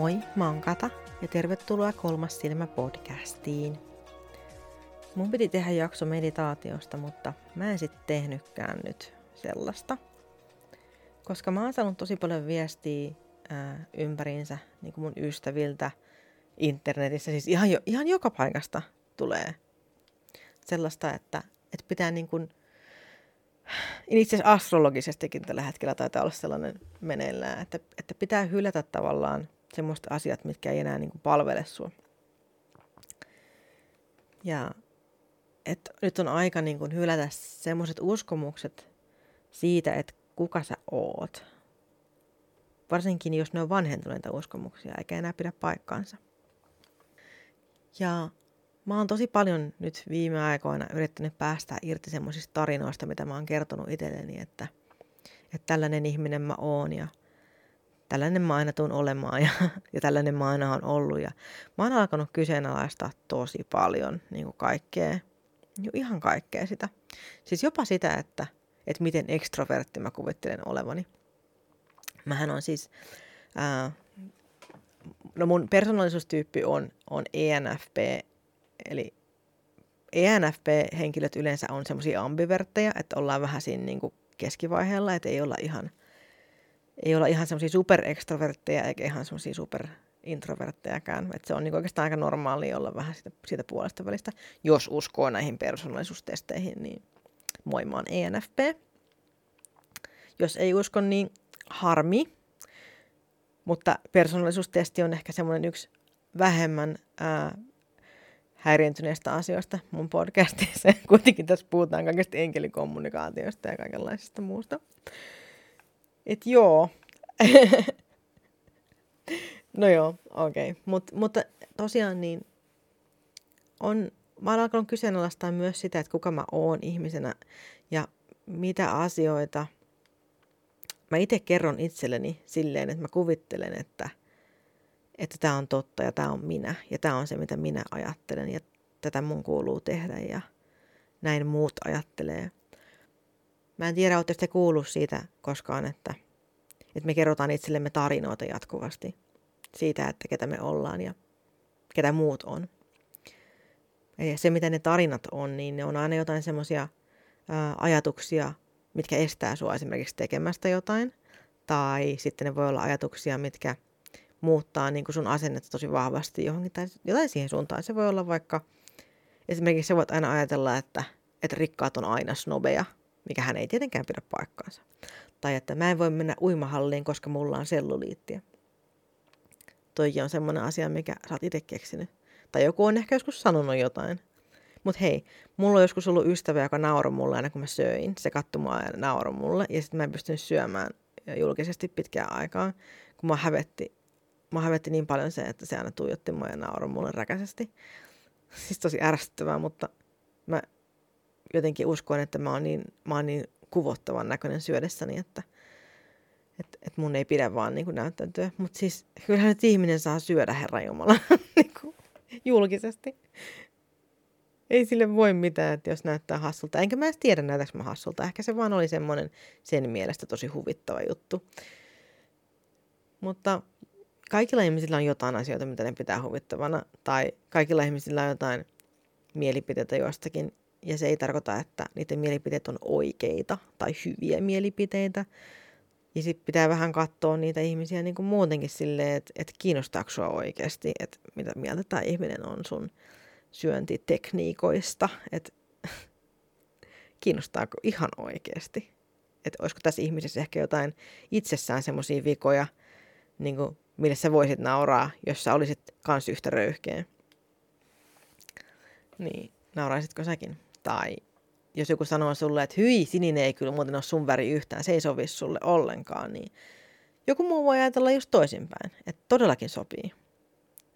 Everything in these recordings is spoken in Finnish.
Moi, mä oon Kata ja tervetuloa Kolmas silmä podcastiin. Mun piti tehdä jakso meditaatiosta, mutta mä en sitten tehnytkään nyt sellaista. Koska mä oon saanut tosi paljon viestiä ää, ympäriinsä niin kuin mun ystäviltä internetissä, siis ihan, jo, ihan joka paikasta tulee sellaista, että, että pitää niin kuin, itse asiassa astrologisestikin tällä hetkellä taitaa olla sellainen meneillään, että, että pitää hylätä tavallaan semmoista asiat, mitkä ei enää niin kuin palvele sua. Ja että nyt on aika niin kuin hylätä semmoiset uskomukset siitä, että kuka sä oot. Varsinkin jos ne on vanhentuneita uskomuksia, eikä enää pidä paikkaansa. Ja mä oon tosi paljon nyt viime aikoina yrittänyt päästä irti semmoisista tarinoista, mitä mä oon kertonut itselleni, että, että tällainen ihminen mä oon ja tällainen mä aina tuun olemaan ja, ja tällainen mä aina on ollut. Ja mä oon alkanut kyseenalaistaa tosi paljon niin kuin kaikkea, jo ihan kaikkea sitä. Siis jopa sitä, että, että miten ekstrovertti mä kuvittelen olevani. Mähän on siis, ää, no mun persoonallisuustyyppi on, on ENFP, eli ENFP-henkilöt yleensä on semmoisia ambiverttejä, että ollaan vähän siinä niin kuin keskivaiheella, että ei olla ihan, ei olla ihan semmoisia superekstrovertteja eikä ihan semmoisia super introverttejakään. Että se on niin oikeastaan aika normaali olla vähän siitä, siitä puolesta välistä. Jos uskoo näihin persoonallisuustesteihin, niin moi, mä oon ENFP. Jos ei usko, niin harmi. Mutta persoonallisuustesti on ehkä semmoinen yksi vähemmän ää, häiriintyneistä asioista mun podcastissa. Kuitenkin tässä puhutaan kaikesta enkelikommunikaatiosta ja kaikenlaisesta muusta. Et joo. no joo, okei. Okay. Mut, mutta tosiaan niin on, mä oon alkanut kyseenalaistaa myös sitä, että kuka mä oon ihmisenä ja mitä asioita mä itse kerron itselleni silleen, että mä kuvittelen, että että tämä on totta ja tämä on minä ja tämä on se, mitä minä ajattelen ja tätä mun kuuluu tehdä ja näin muut ajattelee. Mä en tiedä, oletteko te kuullut siitä koskaan, että, että me kerrotaan itsellemme tarinoita jatkuvasti siitä, että ketä me ollaan ja ketä muut on. Ja se, mitä ne tarinat on, niin ne on aina jotain semmoisia ajatuksia, mitkä estää sua esimerkiksi tekemästä jotain. Tai sitten ne voi olla ajatuksia, mitkä muuttaa niin kuin sun asennetta tosi vahvasti johonkin tai jotain siihen suuntaan. Se voi olla vaikka, esimerkiksi sä voit aina ajatella, että, että rikkaat on aina snobeja, mikä hän ei tietenkään pidä paikkaansa. Tai että mä en voi mennä uimahalliin, koska mulla on selluliittiä. Toi on semmoinen asia, mikä sä oot itse keksinyt. Tai joku on ehkä joskus sanonut jotain. Mut hei, mulla on joskus ollut ystävä, joka nauroi mulle aina kun mä söin. Se katsoi mua ja nauroi mulle. Ja sitten mä en pystynyt syömään julkisesti pitkään aikaan, kun mä hävetti mä hävetti niin paljon se, että se aina tuijotti mua ja nauroi mulle räkäisesti. Siis tosi ärsyttävää, mutta mä jotenkin uskoin, että mä oon niin, mä oon niin kuvottavan näköinen syödessäni, että et, et mun ei pidä vaan niin näyttäytyä. Mutta siis kyllähän nyt ihminen saa syödä Herra Jumala niin julkisesti. Ei sille voi mitään, että jos näyttää hassulta. Enkä mä edes tiedä, näytäks mä hassulta. Ehkä se vaan oli semmoinen sen mielestä tosi huvittava juttu. Mutta kaikilla ihmisillä on jotain asioita, mitä ne pitää huvittavana, tai kaikilla ihmisillä on jotain mielipiteitä jostakin, ja se ei tarkoita, että niiden mielipiteet on oikeita tai hyviä mielipiteitä. Ja sitten pitää vähän katsoa niitä ihmisiä niin kuin muutenkin silleen, että, että kiinnostaako sua oikeasti, että mitä mieltä tämä ihminen on sun syöntitekniikoista, että kiinnostaako ihan oikeasti. Että olisiko tässä ihmisessä ehkä jotain itsessään semmoisia vikoja, niin kuin mille sä voisit nauraa, jos sä olisit kans yhtä röyhkeä. Niin, nauraisitko säkin? Tai jos joku sanoo sulle, että hyi, sininen ei kyllä muuten ole sun väri yhtään, se ei sovi sulle ollenkaan, niin joku muu voi ajatella just toisinpäin, että todellakin sopii.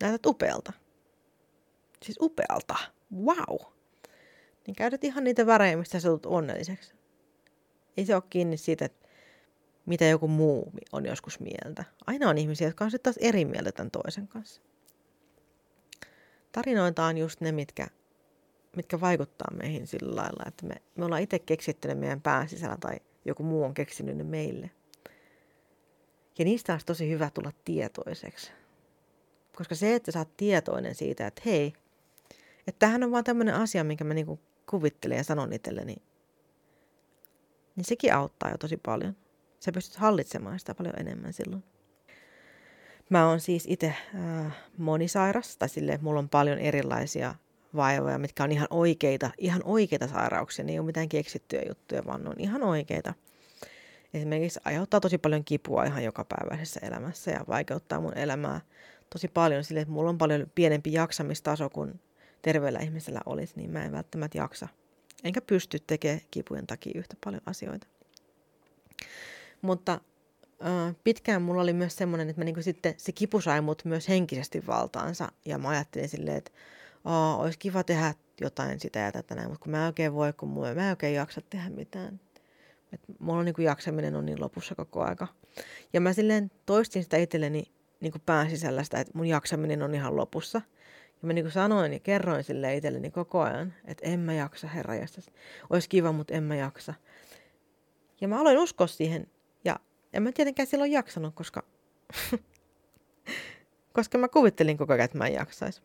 Näytät upealta. Siis upealta. Wow. Niin käytät ihan niitä värejä, mistä sä tulet onnelliseksi. Ei se ole kiinni siitä, että mitä joku muu on joskus mieltä. Aina on ihmisiä, jotka on sitten taas eri mieltä tämän toisen kanssa. Tarinoita on just ne, mitkä, mitkä vaikuttaa meihin sillä lailla, että me, me ollaan itse keksitty ne meidän pään sisällä tai joku muu on keksinyt ne meille. Ja niistä olisi tosi hyvä tulla tietoiseksi. Koska se, että sä oot tietoinen siitä, että hei, että tämähän on vaan tämmöinen asia, minkä mä niinku kuvittelen ja sanon itselleni, niin sekin auttaa jo tosi paljon. Sä pystyt hallitsemaan sitä paljon enemmän silloin. Mä oon siis itse äh, monisairas, tai silleen, mulla on paljon erilaisia vaivoja, mitkä on ihan oikeita, ihan oikeita sairauksia. Ne ei ole mitään keksittyjä juttuja, vaan ne on ihan oikeita. Esimerkiksi aiheuttaa tosi paljon kipua ihan jokapäiväisessä elämässä ja vaikeuttaa mun elämää tosi paljon sille, että mulla on paljon pienempi jaksamistaso kuin terveellä ihmisellä olisi, niin mä en välttämättä jaksa. Enkä pysty tekemään kipujen takia yhtä paljon asioita. Mutta pitkään mulla oli myös semmoinen, että mä niinku sitten, se kipu sai mut myös henkisesti valtaansa. Ja mä ajattelin silleen, että Aa, olisi kiva tehdä jotain sitä ja tätä näin, mutta kun mä en oikein voi, kun mä en oikein jaksa tehdä mitään. Et mulla on niin kuin jaksaminen on niin lopussa koko aika. Ja mä silleen toistin sitä itselleni niin kuin pään sisällä sitä, että mun jaksaminen on ihan lopussa. Ja mä niin kuin sanoin ja kerroin sille itselleni koko ajan, että en mä jaksa, herra jästäs. Olisi kiva, mutta en mä jaksa. Ja mä aloin uskoa siihen. Ja en mä tietenkään silloin jaksanut, koska, koska mä kuvittelin koko ajan, että mä en jaksaisi.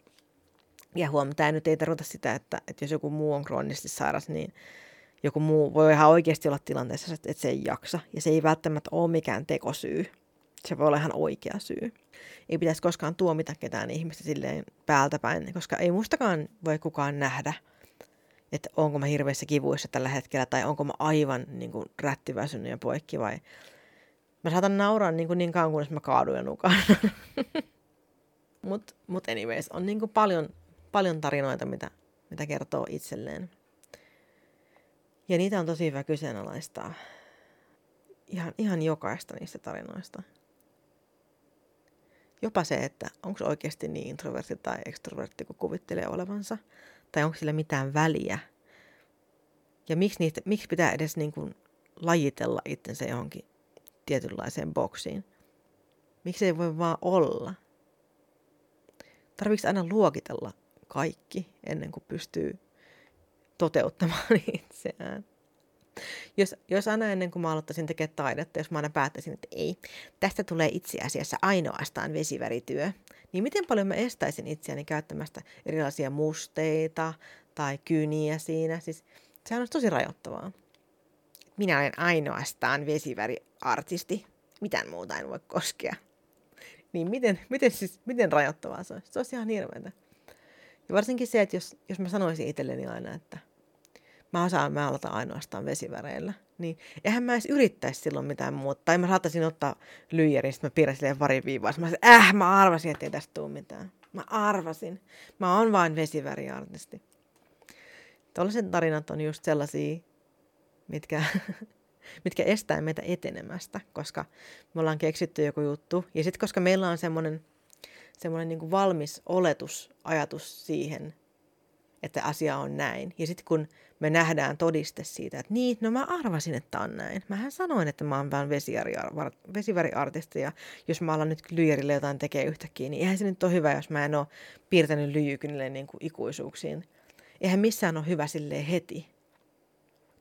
Ja huom, tämä nyt ei tarkoita sitä, että, että jos joku muu on kroonisesti sairas, niin joku muu voi ihan oikeasti olla tilanteessa, että, se ei jaksa. Ja se ei välttämättä ole mikään tekosyy. Se voi olla ihan oikea syy. Ei pitäisi koskaan tuomita ketään ihmistä silleen päältä päin, koska ei mustakaan voi kukaan nähdä, että onko mä hirveissä kivuissa tällä hetkellä tai onko mä aivan niin kuin, rättiväsynyt ja poikki vai mä saatan nauraa niin, kuin niin kauan, kunnes mä kaadun ja nukaan. Mutta mut anyways, on niin kuin paljon paljon tarinoita, mitä, mitä kertoo itselleen. Ja niitä on tosi hyvä kyseenalaistaa. Ihan, ihan jokaista niistä tarinoista. Jopa se, että onko oikeasti niin introvertti tai ekstrovertti, kun kuvittelee olevansa. Tai onko sillä mitään väliä. Ja miksi, niitä, miksi pitää edes niin kuin lajitella itsensä johonkin tietynlaiseen boksiin. Miksi ei voi vaan olla? Tarvitsetko aina luokitella kaikki ennen kuin pystyy toteuttamaan itseään. Jos, jos aina ennen kuin mä aloittaisin tekemään taidetta, jos mä aina päättäisin, että ei, tästä tulee itse asiassa ainoastaan vesivärityö, niin miten paljon mä estäisin itseäni käyttämästä erilaisia musteita tai kyniä siinä. Siis sehän olisi tosi rajoittavaa. Minä olen ainoastaan vesiväriartisti. Mitään muuta en voi koskea. Niin miten, miten, siis, miten rajoittavaa se olisi? Se olisi ihan hirveätä. Ja varsinkin se, että jos, jos mä sanoisin itselleni aina, että mä osaan maalata ainoastaan vesiväreillä, niin eihän mä edes yrittäisi silloin mitään muuta. Tai mä saattaisin ottaa lyijärin, sitten mä piirrän silleen variviivaa. Mä sanoin, äh, mä arvasin, että ei tästä tule mitään. Mä arvasin. Mä oon vain vesiväriartisti. Tuollaiset tarinat on just sellaisia, mitkä, mitkä estää meitä etenemästä, koska me ollaan keksitty joku juttu. Ja sitten koska meillä on semmoinen semmoinen niin kuin valmis oletus, ajatus siihen, että asia on näin. Ja sitten kun me nähdään todiste siitä, että niin, no mä arvasin, että on näin. Mähän sanoin, että mä oon vaan vesiväriartisti ja jos mä alan nyt lyijärille jotain tekee yhtäkkiä, niin eihän se nyt ole hyvä, jos mä en ole piirtänyt lyijykynille niin kuin ikuisuuksiin. Eihän missään ole hyvä silleen heti.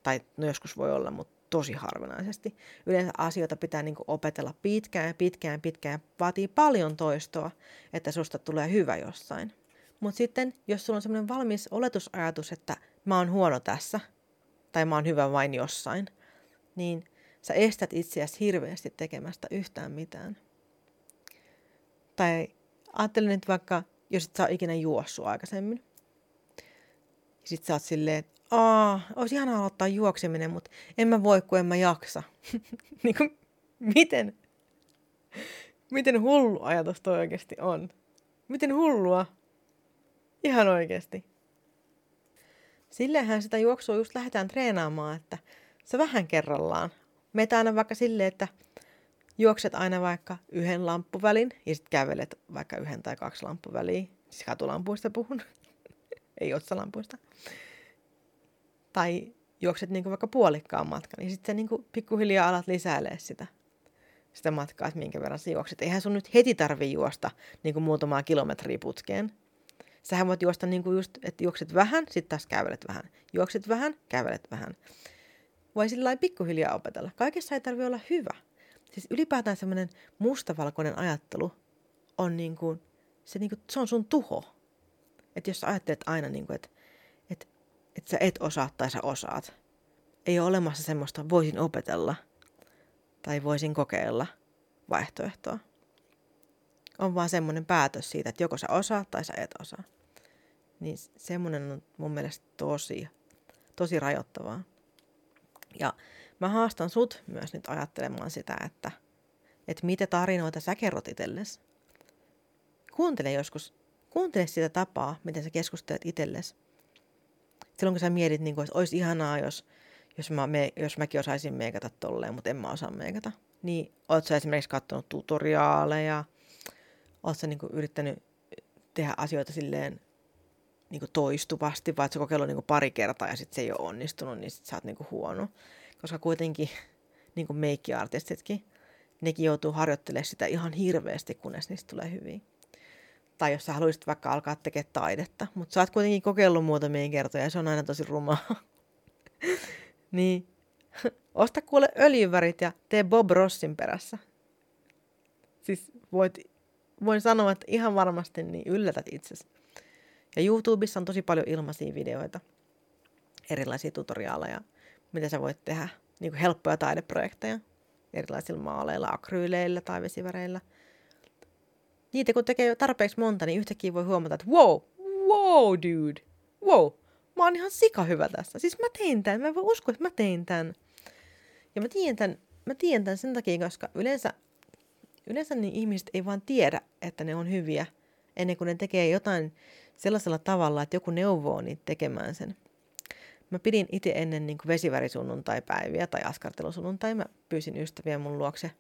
Tai no joskus voi olla, mutta tosi harvinaisesti. Yleensä asioita pitää niin opetella pitkään pitkään pitkään. Vaatii paljon toistoa, että susta tulee hyvä jossain. Mutta sitten, jos sulla on semmoinen valmis oletusajatus, että mä oon huono tässä, tai mä oon hyvä vain jossain, niin sä estät itseäsi hirveästi tekemästä yhtään mitään. Tai ajattelen nyt vaikka, jos et sä ole ikinä juossut aikaisemmin, sit sä oot silleen, että Aa, olisi ihan aloittaa juokseminen, mutta en mä voi, kun en mä jaksa. niin kuin, miten? Miten hullu ajatus toi oikeasti on? Miten hullua? Ihan oikeasti. Sillehän sitä juoksua just lähdetään treenaamaan, että se vähän kerrallaan. Meitä aina vaikka silleen, että juokset aina vaikka yhden lamppuvälin ja sitten kävelet vaikka yhden tai kaksi lamppuväliä. Siis katulampuista puhun, ei otsalampuista tai juokset niin kuin vaikka puolikkaan matkan, niin sitten niin pikkuhiljaa alat lisäilee sitä, sitä matkaa, että minkä verran sä juokset. Eihän sun nyt heti tarvi juosta niin kuin muutamaa kilometriä putkeen. Sähän voit juosta niin kuin just, että juokset vähän, sitten taas kävelet vähän. Juokset vähän, kävelet vähän. Voi sillä pikkuhiljaa opetella. Kaikessa ei tarvi olla hyvä. Siis ylipäätään semmoinen mustavalkoinen ajattelu on niin kuin, se, niin kuin, se on sun tuho. Että jos sä ajattelet aina, niin kuin, että, että sä et osaa tai sä osaat, ei ole olemassa semmoista voisin opetella tai voisin kokeilla vaihtoehtoa. On vaan semmoinen päätös siitä, että joko sä osaat tai sä et osaa. Niin semmoinen on mun mielestä tosi, tosi rajoittavaa. Ja mä haastan sut myös nyt ajattelemaan sitä, että, että mitä tarinoita sä kerrot itsellesi. Kuuntele joskus, kuuntele sitä tapaa, miten sä keskustelet itsellesi. Silloin kun sä mietit, niin kuin, että olisi ihanaa, jos, jos, mä, me, jos mäkin osaisin meikata tolleen, mutta en mä osaa meikata. Niin oot sä esimerkiksi katsonut tutoriaaleja, oot sä niin kuin, yrittänyt tehdä asioita silleen niin kuin toistuvasti, vai oot sä kokeillut niin kuin pari kertaa ja sitten se ei ole onnistunut, niin sit sä oot niin kuin huono. Koska kuitenkin niin kuin meikkiartistitkin, nekin joutuu harjoittelemaan sitä ihan hirveästi, kunnes niistä tulee hyviä. Tai jos sä haluaisit vaikka alkaa tekemään taidetta, mutta sä oot kuitenkin kokeillut muutamia kertoja ja se on aina tosi rumaa. niin osta kuule öljyvärit ja tee Bob Rossin perässä. Siis voit, voin sanoa, että ihan varmasti niin yllätät itsesi. Ja YouTubessa on tosi paljon ilmaisia videoita, erilaisia tutoriaaleja, mitä sä voit tehdä, niin kuin helppoja taideprojekteja erilaisilla maaleilla, akryyleillä tai vesiväreillä. Niitä kun tekee tarpeeksi monta, niin yhtäkkiä voi huomata, että wow, wow dude, wow, mä oon ihan sika hyvä tässä. Siis mä tein tämän, mä en voi uskoa, että mä tein tämän. Ja mä tiedän tämän, mä tiedän tämän sen takia, koska yleensä, yleensä niin ihmiset ei vaan tiedä, että ne on hyviä, ennen kuin ne tekee jotain sellaisella tavalla, että joku neuvoo niitä tekemään sen. Mä pidin itse ennen niin vesivärisunnuntai-päiviä tai askartelusunnuntai. Mä pyysin ystäviä mun luokse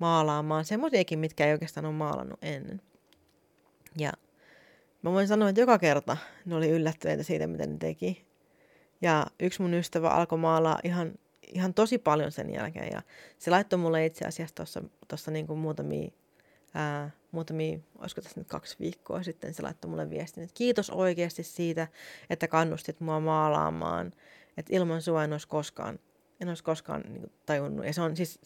maalaamaan semmoisiakin, mitkä ei oikeastaan ole maalannut ennen. Ja mä voin sanoa, että joka kerta ne oli yllättyneitä siitä, mitä ne teki. Ja yksi mun ystävä alkoi maalaa ihan, ihan tosi paljon sen jälkeen. Ja se laittoi mulle itse asiassa tuossa niin muutamia ää, muutamia, olisiko tässä nyt kaksi viikkoa sitten, se laittoi mulle viestin, että kiitos oikeasti siitä, että kannustit mua maalaamaan, että ilman sua en olisi koskaan, en olisi koskaan niin kuin, tajunnut. Ja se on siis,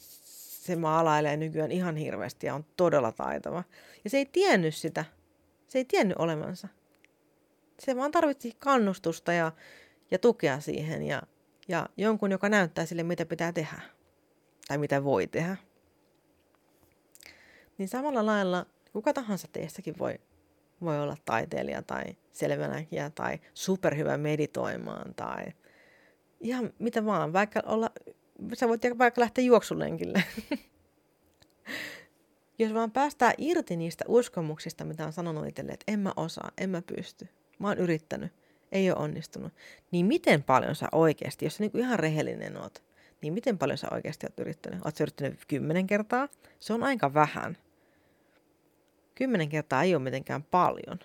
se maalailee nykyään ihan hirveästi ja on todella taitava. Ja se ei tiennyt sitä, se ei tiennyt olevansa. Se vaan tarvitsi kannustusta ja, ja tukea siihen ja, ja jonkun, joka näyttää sille, mitä pitää tehdä tai mitä voi tehdä. Niin samalla lailla kuka tahansa teistäkin voi, voi olla taiteilija tai selvänäkijä tai superhyvä meditoimaan tai ihan mitä vaan. Vaikka olla, sä voit vaikka lähteä juoksulenkille. Jos vaan päästään irti niistä uskomuksista, mitä on sanonut itselle, että en mä osaa, en mä pysty, mä oon yrittänyt, ei ole onnistunut, niin miten paljon sä oikeasti, jos sä niin ihan rehellinen oot, niin miten paljon sä oikeasti oot yrittänyt? Oot sä yrittänyt kymmenen kertaa? Se on aika vähän. Kymmenen kertaa ei ole mitenkään paljon.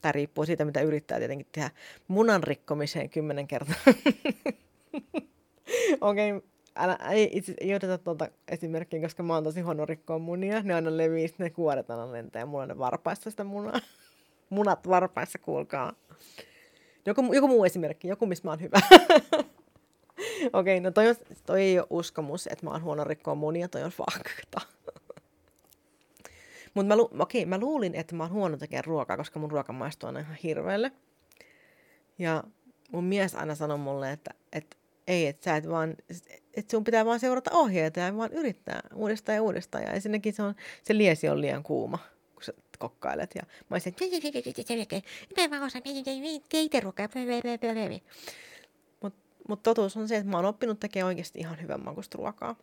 Tämä riippuu siitä, mitä yrittää tietenkin tehdä munan rikkomiseen kymmenen kertaa. Okei, okay, älä, ei, itse, ei oteta tuota esimerkkiä, koska mä oon tosi huono rikkoa munia. Ne aina levii, ne kuoret aina lentää ja mulla on ne varpaissa sitä munaa. Munat varpaissa, kuulkaa. Joku, joku muu esimerkki, joku missä mä oon hyvä. Okei, okay, no toi, on, toi ei ole uskomus, että mä oon huono rikkoa munia, toi on fakta. Mutta mä, lu- okei, mä luulin, että mä oon huono tekemään ruokaa, koska mun ruoka maistuu aina ihan hirveelle. Ja mun mies aina sanoi mulle, että, että ei, että sä et vaan, että sun pitää vaan seurata ohjeita ja vaan yrittää uudestaan ja uudestaan. Ja ensinnäkin se, on, se liesi on liian kuuma, kun sä kokkailet. Ja mä olisin, että mä vaan osaan keitä ruokaa. Mutta mut totuus on se, että mä oon oppinut tekemään oikeasti ihan hyvän makusta ruokaa.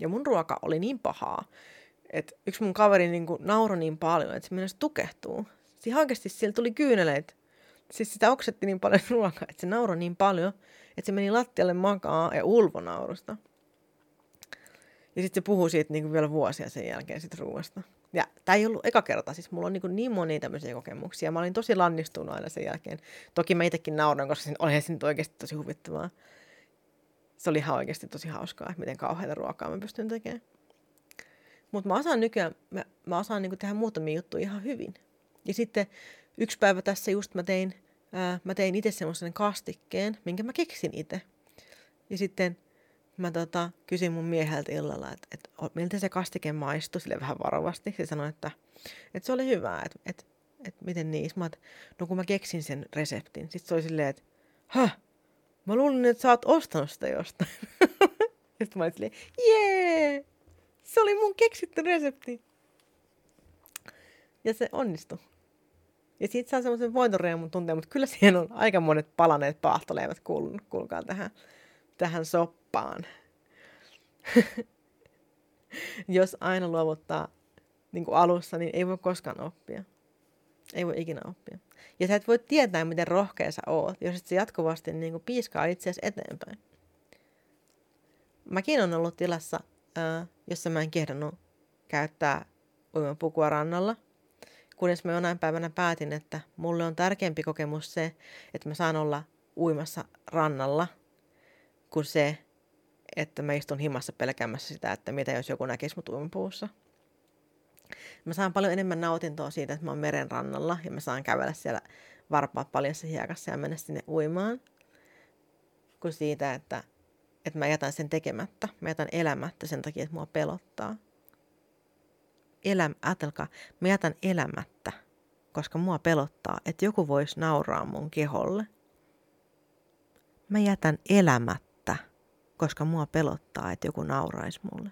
Ja mun ruoka oli niin pahaa, että yksi mun kaveri niin nauroi niin paljon, että se mennessä tukehtuu. Siis oikeasti sillä tuli kyyneleet. Siis sitä oksetti niin paljon ruokaa, että se nauroi niin paljon, että se meni lattialle makaa ja ulvo naurusta. Ja sitten se puhuu siitä niin kuin vielä vuosia sen jälkeen siitä ruoasta. Ja tämä ei ollut eka kerta, siis mulla on niin, niin monia tämmöisiä kokemuksia. Mä olin tosi lannistunut aina sen jälkeen. Toki mä itsekin nauran, koska sen, olihan se nyt oikeasti tosi huvittavaa. Se oli ihan oikeasti tosi hauskaa, että miten kauheita ruokaa mä pystyn tekemään. Mutta mä osaan nykyään, mä, mä osaan niinku tehdä muutamia juttuja ihan hyvin. Ja sitten yksi päivä tässä just mä tein, ää, mä tein itse semmoisen kastikkeen, minkä mä keksin itse. Ja sitten mä tota, kysyin mun mieheltä illalla, että, että miltä se kastike maistui, sille vähän varovasti. Se sanoi, että, että se oli hyvää, että, että, että miten niin. Mä että, no kun mä keksin sen reseptin, sitten se oli silleen, että häh, mä luulin, että sä oot ostanut sitä jostain. sitten mä olin silleen, jee, se oli mun keksitty resepti. Ja se onnistui. Ja siitä saa semmoisen voitonriemun tunteen, mutta kyllä siihen on aika monet palaneet paahtoleivät kuulunut, kuulkaa tähän, tähän soppaan. Jos aina luovuttaa niin kuin alussa, niin ei voi koskaan oppia. Ei voi ikinä oppia. Ja sä et voi tietää, miten rohkea sä oot, jos et sä jatkuvasti niin kuin piiskaa itseäsi eteenpäin. Mäkin on ollut tilassa, ää, jossa mä en kehdannut käyttää uimapukua rannalla – kunnes mä jonain päivänä päätin, että mulle on tärkeämpi kokemus se, että mä saan olla uimassa rannalla, kuin se, että mä istun himassa pelkäämässä sitä, että mitä jos joku näkisi mut uimapuussa. Mä saan paljon enemmän nautintoa siitä, että mä oon meren rannalla ja mä saan kävellä siellä varpaat paljassa hiekassa ja mennä sinne uimaan, kuin siitä, että, että mä jätän sen tekemättä. Mä jätän elämättä sen takia, että mua pelottaa eläm, ajatelkaa, mä jätän elämättä, koska mua pelottaa, että joku voisi nauraa mun keholle. Mä jätän elämättä, koska mua pelottaa, että joku nauraisi mulle.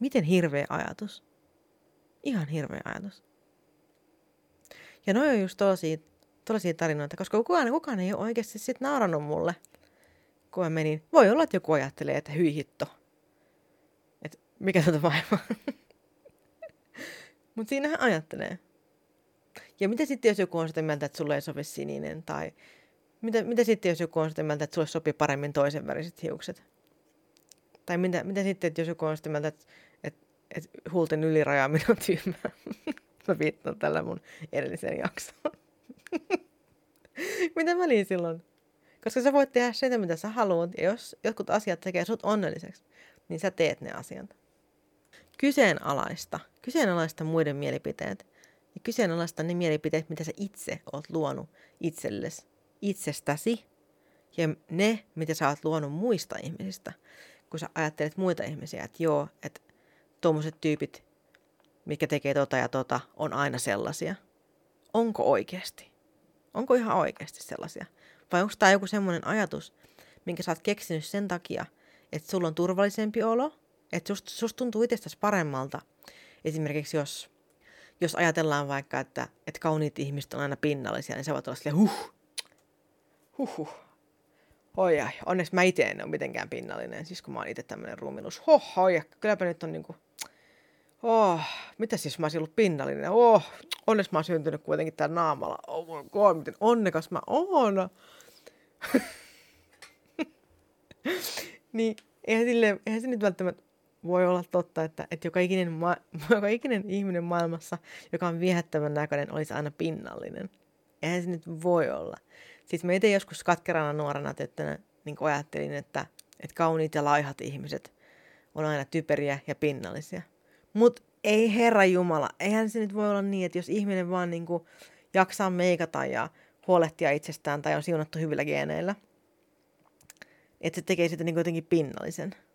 Miten hirveä ajatus. Ihan hirveä ajatus. Ja noin on just tosi, tosi tarinoita, koska kukaan, kukaan ei ole oikeasti sit naurannut mulle, kun mä menin. Voi olla, että joku ajattelee, että hyi hitto. Että mikä tätä vaivaa. Mutta siinähän ajattelee. Ja mitä sitten, jos joku on sitä mieltä, että sulle ei sovi sininen? Tai mitä, mitä sitten, jos joku on sitä mieltä, että sulle sopii paremmin toisen väriset hiukset? Tai mitä, mitä sitten, että jos joku on sitä mieltä, että, että, että huulten ylirajaaminen on tyhmää? Mä viittaan tällä mun edelliseen jaksoon. mitä väliä silloin? Koska sä voit tehdä sitä, mitä sä haluat, ja jos jotkut asiat tekee sut onnelliseksi, niin sä teet ne asiat kyseenalaista, kyseenalaista muiden mielipiteet ja kyseenalaista ne mielipiteet, mitä sä itse oot luonut itsellesi, itsestäsi ja ne, mitä sä oot luonut muista ihmisistä. Kun sä ajattelet muita ihmisiä, että joo, että tuommoiset tyypit, mikä tekee tota ja tota, on aina sellaisia. Onko oikeasti? Onko ihan oikeasti sellaisia? Vai onko tämä joku semmoinen ajatus, minkä sä oot keksinyt sen takia, että sulla on turvallisempi olo – että susta sust tuntuu itsestäsi paremmalta. Esimerkiksi jos, jos ajatellaan vaikka, että, että kauniit ihmiset on aina pinnallisia, niin se voit olla silleen, huh, huh, huh. Oi ai, onneksi mä itse en ole mitenkään pinnallinen, siis kun mä oon itse tämmönen ruumiilus. Hoh, oi, kylläpä nyt on niinku, oh, mitä siis mä olisin ollut pinnallinen? Oh, onneksi mä oon syntynyt kuitenkin täällä naamalla. Oh my god, miten onnekas mä oon. niin, eihän, sille, eihän se nyt välttämättä voi olla totta, että, että joka, ikinen ma- joka ikinen ihminen maailmassa, joka on viehättävän näköinen, olisi aina pinnallinen. Eihän se nyt voi olla. Siis me itse joskus katkerana nuorena tyttönä niin ajattelin, että, että kauniit ja laihat ihmiset on aina typeriä ja pinnallisia. Mutta ei herra Jumala, eihän se nyt voi olla niin, että jos ihminen vaan niin kuin jaksaa meikata ja huolehtia itsestään tai on siunattu hyvillä geeneillä, että se tekee sitä niin jotenkin pinnallisen –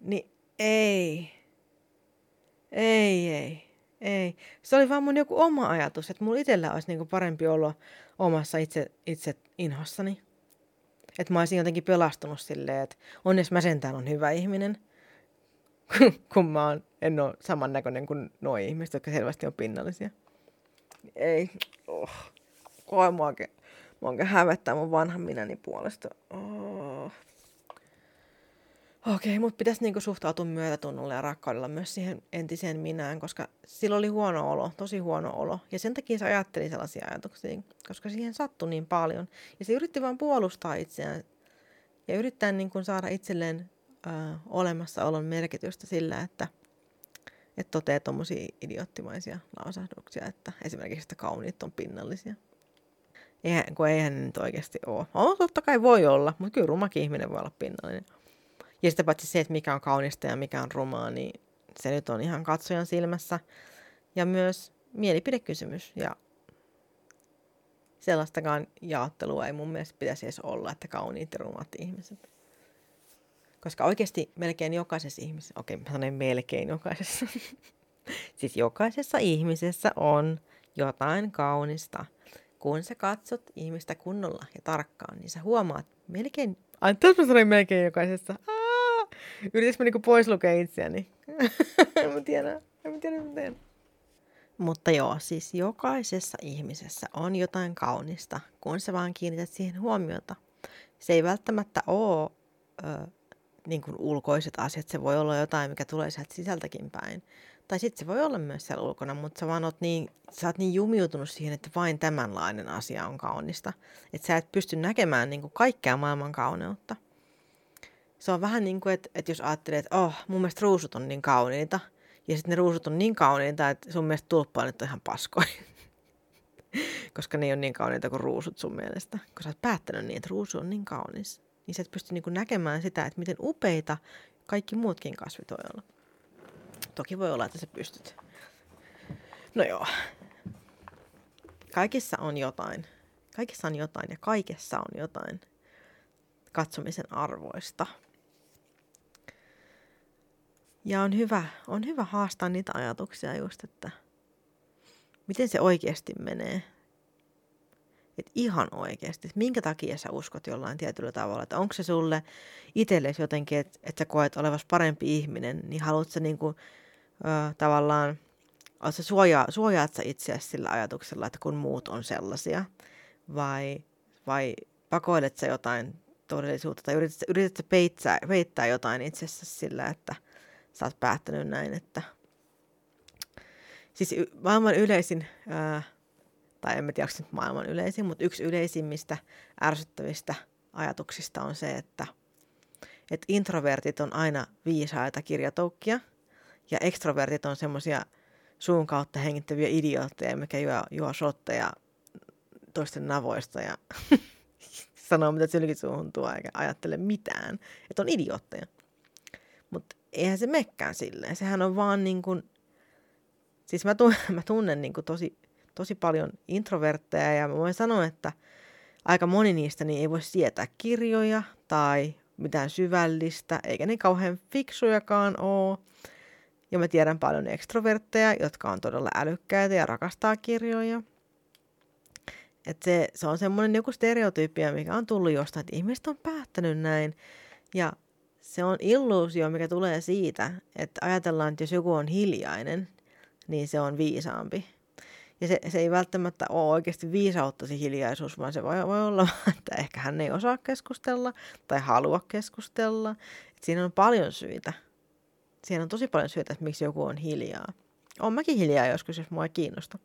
niin ei. Ei, ei, ei. Se oli vaan mun joku oma ajatus, että mulla itsellä olisi niinku parempi olla omassa itse, itse inhossani. Että mä olisin jotenkin pelastunut silleen, että onneksi mä sentään on hyvä ihminen, kun mä oon, en ole samannäköinen kuin nuo ihmiset, jotka selvästi on pinnallisia. Ei. Oh. Koe mua mua hävettää mun vanhan minäni puolesta. Oh. Okei, mutta pitäisi niinku suhtautua myötätunnolla ja rakkaudella myös siihen entiseen minään, koska sillä oli huono olo, tosi huono olo. Ja sen takia se ajatteli sellaisia ajatuksia, koska siihen sattui niin paljon. Ja se yritti vain puolustaa itseään ja yrittää niinku saada itselleen ö, olemassaolon merkitystä sillä, että et toteaa tuommoisia idioottimaisia lausahduksia, että esimerkiksi, että kauniit on pinnallisia. Eihän, kun eihän ne nyt oikeasti ole. Oh, totta kai voi olla, mutta kyllä rumakin ihminen voi olla pinnallinen. Ja sitä paitsi se, että mikä on kaunista ja mikä on rumaa, niin se nyt on ihan katsojan silmässä. Ja myös mielipidekysymys. Ja sellaistakaan jaottelua ei mun mielestä pitäisi edes olla, että kauniit ja rumat ihmiset. Koska oikeasti melkein jokaisessa ihmisessä, okei mä sanon melkein jokaisessa, siis jokaisessa ihmisessä on jotain kaunista. Kun sä katsot ihmistä kunnolla ja tarkkaan, niin sä huomaat melkein, ai tässä mä sanoin melkein jokaisessa, Yritätkö mä niinku pois lukea itseäni? en mä tiedä, en mä tiedä miten. Mutta joo, siis jokaisessa ihmisessä on jotain kaunista, kun sä vaan kiinnität siihen huomiota. Se ei välttämättä ole ö, niin kuin ulkoiset asiat, se voi olla jotain, mikä tulee sieltä sisältäkin päin. Tai sitten se voi olla myös siellä ulkona, mutta sä vaan oot niin, sä oot niin jumiutunut siihen, että vain tämänlainen asia on kaunista. Että sä et pysty näkemään niin kuin kaikkea maailman kauneutta. Se on vähän niin kuin, että, että jos ajattelee, että oh, mun mielestä ruusut on niin kauniita, ja sitten ne ruusut on niin kauniita, että sun mielestä tulppaa nyt on ihan paskoja. Koska ne ei ole niin kauniita kuin ruusut sun mielestä. Koska sä oot päättänyt niin, että ruusu on niin kaunis. Niin sä et pysty niin näkemään sitä, että miten upeita kaikki muutkin kasvit voi olla. Toki voi olla, että sä pystyt. No joo. Kaikissa on jotain. Kaikissa on jotain ja kaikessa on jotain katsomisen arvoista. Ja on hyvä, on hyvä haastaa niitä ajatuksia just, että miten se oikeasti menee. Et ihan oikeasti, että minkä takia sä uskot jollain tietyllä tavalla. Että onko se sulle itsellesi jotenkin, että, että sä koet olevas parempi ihminen, niin haluat sä niinku, ö, tavallaan, sä suojaa, suojaat sä itseäsi sillä ajatuksella, että kun muut on sellaisia, vai, vai pakoilet sä jotain todellisuutta, tai yrität, yrität sä peittää, peittää jotain itsessä sillä, että – sä oot päättänyt näin, että siis maailman yleisin, ää, tai en tiedä, onko maailman yleisin, mutta yksi yleisimmistä ärsyttävistä ajatuksista on se, että, että introvertit on aina viisaita kirjatoukkia ja ekstrovertit on semmoisia suun kautta hengittäviä idiootteja, mikä juo, juo shotteja toisten navoista ja sanoo, mitä sylki suuhun tuo, eikä ajattele mitään. Että on idiootteja. Mutta eihän se mekkään silleen. Sehän on vaan niin kuin, siis mä tunnen, mä tunnen niin kuin tosi, tosi paljon introvertteja ja mä voin sanoa, että aika moni niistä niin ei voi sietää kirjoja tai mitään syvällistä, eikä ne kauhean fiksujakaan ole. Ja mä tiedän paljon ekstrovertteja, jotka on todella älykkäitä ja rakastaa kirjoja. Et se, se on semmoinen joku stereotypia, mikä on tullut jostain, että ihmiset on päättänyt näin. Ja se on illuusio, mikä tulee siitä, että ajatellaan, että jos joku on hiljainen, niin se on viisaampi. Ja se, se ei välttämättä ole oikeasti viisautta se hiljaisuus, vaan se voi, voi olla, että ehkä hän ei osaa keskustella tai halua keskustella. Et siinä on paljon syitä. Siinä on tosi paljon syitä, että miksi joku on hiljaa. Olen mäkin hiljaa joskus, jos mua ei kiinnosta.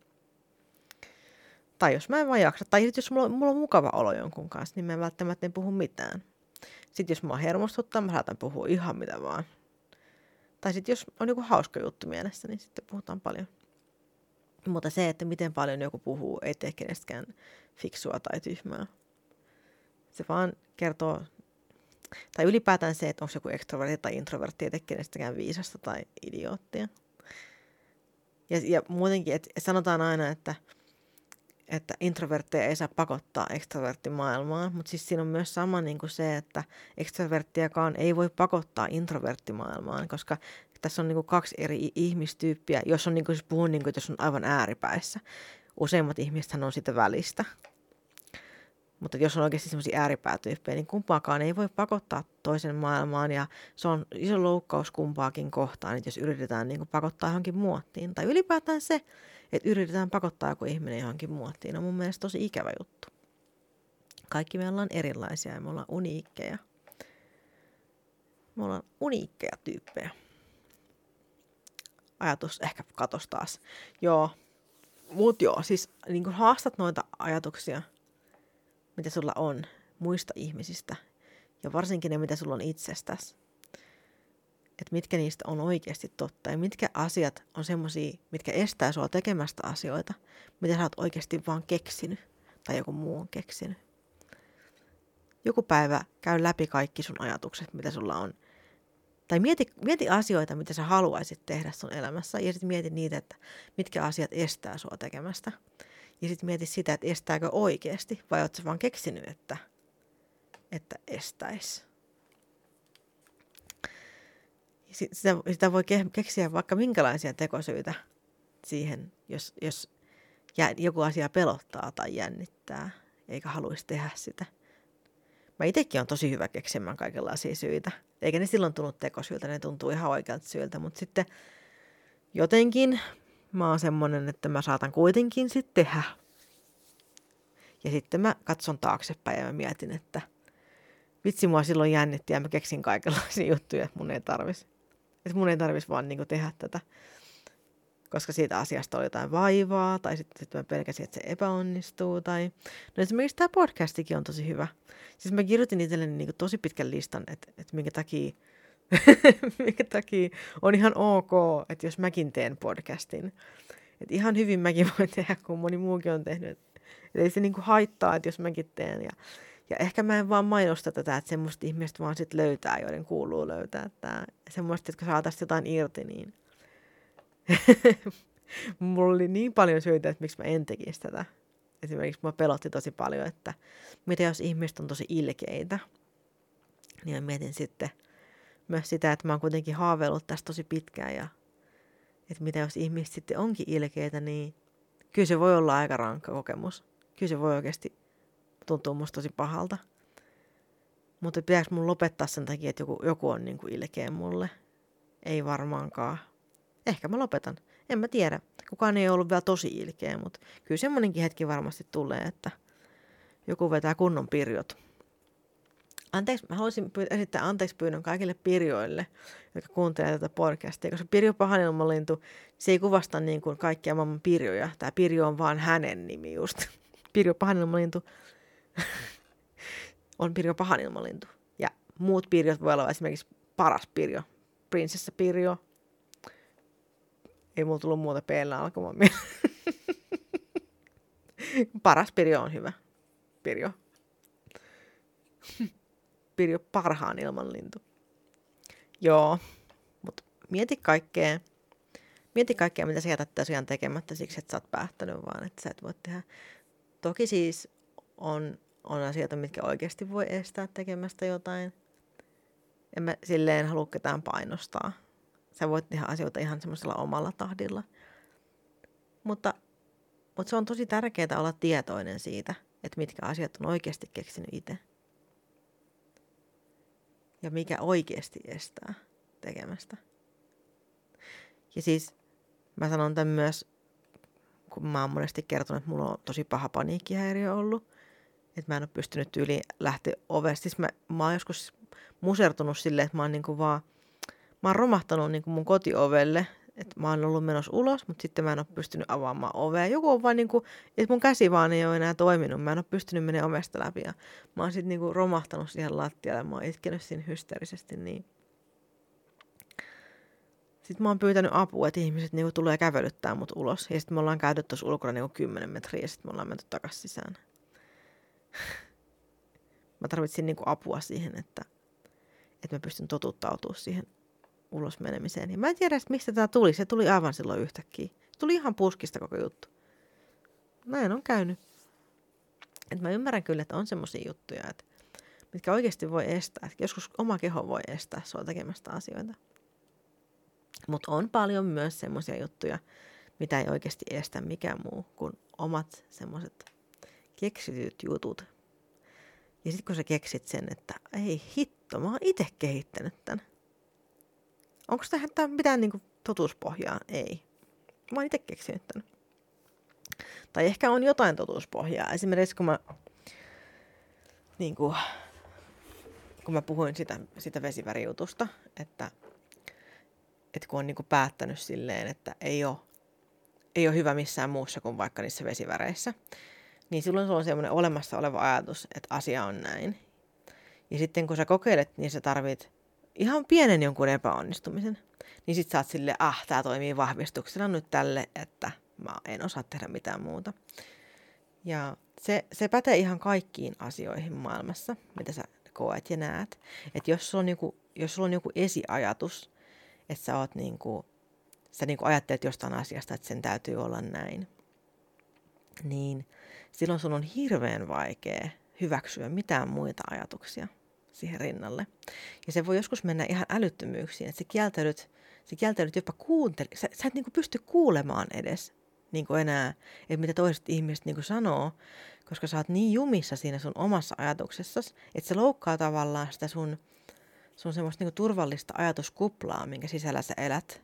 Tai jos mä en vaan jaksa. Tai jos mulla, mulla on mukava olo jonkun kanssa, niin mä en välttämättä en puhu mitään. Sitten jos mua hermostuttaa, mä saatan puhua ihan mitä vaan. Tai sitten jos on joku hauska juttu mielessä, niin sitten puhutaan paljon. Mutta se, että miten paljon joku puhuu, ei tee kenestäkään fiksua tai tyhmää. Se vaan kertoo, tai ylipäätään se, että onko joku ekstrovertti tai introvertti, ei tee kenestäkään viisasta tai idioottia. Ja, ja muutenkin, että sanotaan aina, että että introvertteja ei saa pakottaa ekstroverttimaailmaan, mutta siis siinä on myös sama niin kuin se, että ekstroverttiakaan ei voi pakottaa introverttimaailmaan, koska tässä on niin kuin kaksi eri ihmistyyppiä, jos on niin kuin, siis puhun niin kuin, jos on aivan ääripäissä. Useimmat ihmiset on sitä välistä. Mutta jos on oikeasti sellaisia ääripäätyyppejä, niin kumpaakaan ei voi pakottaa toisen maailmaan ja se on iso loukkaus kumpaakin kohtaan, että jos yritetään niin kuin pakottaa johonkin muottiin. Tai ylipäätään se, että yritetään pakottaa joku ihminen johonkin muottiin, on mun mielestä tosi ikävä juttu. Kaikki me ollaan erilaisia ja me ollaan uniikkeja. Me ollaan uniikkeja tyyppejä. Ajatus ehkä katos taas. Joo, mut joo, siis niin kun haastat noita ajatuksia, mitä sulla on muista ihmisistä, ja varsinkin ne, mitä sulla on itsestäsi että mitkä niistä on oikeasti totta ja mitkä asiat on semmoisia, mitkä estää sua tekemästä asioita, mitä sä oot oikeasti vaan keksinyt tai joku muu on keksinyt. Joku päivä käy läpi kaikki sun ajatukset, mitä sulla on. Tai mieti, mieti asioita, mitä sä haluaisit tehdä sun elämässä ja sitten mieti niitä, että mitkä asiat estää sua tekemästä. Ja sitten mieti sitä, että estääkö oikeasti, vai ootko vaan keksinyt, että, että estäisi. Sitä, sitä voi keksiä vaikka minkälaisia tekosyitä siihen, jos, jos joku asia pelottaa tai jännittää, eikä haluaisi tehdä sitä. Mä itsekin on tosi hyvä keksimään kaikenlaisia syitä. Eikä ne silloin tunnu tekosyiltä, ne tuntuu ihan oikealta syiltä, mutta sitten jotenkin mä oon semmonen, että mä saatan kuitenkin sitten tehdä. Ja sitten mä katson taaksepäin ja mä mietin, että vitsi mua silloin jännitti ja mä keksin kaikenlaisia juttuja, että mun ei tarvis, että mun ei tarvis vaan niinku tehdä tätä koska siitä asiasta oli jotain vaivaa, tai sitten sit mä pelkäsin, että se epäonnistuu, tai... No esimerkiksi tämä podcastikin on tosi hyvä. Siis mä kirjoitin itselleni niin tosi pitkän listan, että, että minkä takia, minkä takia on ihan ok, että jos mäkin teen podcastin. Että ihan hyvin mäkin voin tehdä, kun moni muukin on tehnyt. Että ei se niinku haittaa, että jos mäkin teen. Ja, ja ehkä mä en vaan mainosta tätä, että semmoista ihmistä vaan sit löytää, joiden kuuluu löytää. Että semmoista, että kun saataisiin jotain irti, niin – mulla oli niin paljon syitä, että miksi mä en tekisi tätä. Esimerkiksi mä pelotti tosi paljon, että mitä jos ihmiset on tosi ilkeitä. Niin mä mietin sitten myös sitä, että mä oon kuitenkin haaveillut tästä tosi pitkään ja että mitä jos ihmiset sitten onkin ilkeitä, niin kyllä se voi olla aika rankka kokemus. Kyllä se voi oikeasti tuntua musta tosi pahalta. Mutta pitääkö mun lopettaa sen takia, että joku, joku on niin kuin ilkeä mulle? Ei varmaankaan ehkä mä lopetan. En mä tiedä. Kukaan ei ollut vielä tosi ilkeä, mutta kyllä semmoinenkin hetki varmasti tulee, että joku vetää kunnon pirjot. Anteeksi, mä haluaisin esittää anteeksi pyynnön kaikille pirjoille, jotka kuuntelevat tätä podcastia, koska Pirjo Pahanilmalintu, se ei kuvasta niin kuin kaikkia maailman pirjoja. Tämä Pirjo on vaan hänen nimi just. Pirjo Pahanilmalintu on Pirjo Pahanilmalintu. Ja muut pirjot voi olla esimerkiksi paras pirjo, prinsessa pirjo, ei mulla tullut muuta p alkamaan Paras Pirjo on hyvä. Pirjo. Pirjo parhaan ilmanlintu. Joo, mutta mieti kaikkea. Mieti kaikkea, mitä sä jätät tosiaan tekemättä siksi, että sä oot päättänyt vaan, että sä et voi tehdä. Toki siis on, on asioita, mitkä oikeasti voi estää tekemästä jotain. En mä silleen halua ketään painostaa Sä voit tehdä asioita ihan semmoisella omalla tahdilla. Mutta, mutta se on tosi tärkeää olla tietoinen siitä, että mitkä asiat on oikeasti keksinyt itse. Ja mikä oikeasti estää tekemästä. Ja siis mä sanon tämän myös, kun mä oon monesti kertonut, että mulla on tosi paha paniikkihäiriö ollut. Että mä en ole pystynyt yli lähteä ovesta. Siis mä, mä oon joskus musertunut silleen, että mä oon niinku vaan – mä oon romahtanut niin kuin mun kotiovelle, että mä oon ollut menossa ulos, mutta sitten mä en ole pystynyt avaamaan ovea. Joku on vaan niin kuin, että mun käsi vaan ei ole enää toiminut. Mä en ole pystynyt menemään ovesta läpi ja mä oon sitten niin kuin romahtanut siihen lattialle. Mä oon itkenyt siinä hysteerisesti niin. Sitten mä oon pyytänyt apua, että ihmiset niinku tulee kävelyttää mut ulos. Ja sitten me ollaan käyty tuossa ulkona niinku 10 metriä ja sitten me ollaan menty takaisin sisään. Mä tarvitsin niinku apua siihen, että, että mä pystyn totuttautumaan siihen ulos menemiseen. Ja mä en tiedä, mistä tämä tuli. Se tuli aivan silloin yhtäkkiä. Se tuli ihan puskista koko juttu. Näin on käynyt. Et mä ymmärrän kyllä, että on semmoisia juttuja, että mitkä oikeasti voi estää. Että joskus oma keho voi estää sua tekemästä asioita. Mutta on paljon myös semmoisia juttuja, mitä ei oikeasti estä mikään muu kuin omat semmoiset keksityt jutut. Ja sitten kun sä keksit sen, että ei hitto, mä oon itse kehittänyt tämän Onko tähän mitään niin totuuspohjaa? Ei. Mä oon itse keksinyt tämän. Tai ehkä on jotain totuuspohjaa. Esimerkiksi kun mä, niin kuin, kun mä puhuin sitä, sitä vesivärijutusta, että, että kun on niin kuin päättänyt silleen, että ei ole, ei ole hyvä missään muussa kuin vaikka niissä vesiväreissä, niin silloin sulla on semmoinen olemassa oleva ajatus, että asia on näin. Ja sitten kun sä kokeilet, niin sä tarvit ihan pienen jonkun epäonnistumisen, niin sit sä oot sille, ah, tää toimii vahvistuksena nyt tälle, että mä en osaa tehdä mitään muuta. Ja se, se pätee ihan kaikkiin asioihin maailmassa, mitä sä koet ja näet. Että jos on jos sulla on joku esiajatus, että sä oot niinku, sä niinku ajattelet jostain asiasta, että sen täytyy olla näin, niin silloin sun on hirveän vaikea hyväksyä mitään muita ajatuksia siihen rinnalle. Ja se voi joskus mennä ihan älyttömyyksiin, että sä kieltäydyt, sä kieltäydyt jopa kuuntele, sä, sä et niin pysty kuulemaan edes niin enää, että mitä toiset ihmiset niin sanoo, koska sä oot niin jumissa siinä sun omassa ajatuksessasi, että se loukkaa tavallaan sitä sun, sun semmoista niin turvallista ajatuskuplaa, minkä sisällä sä elät.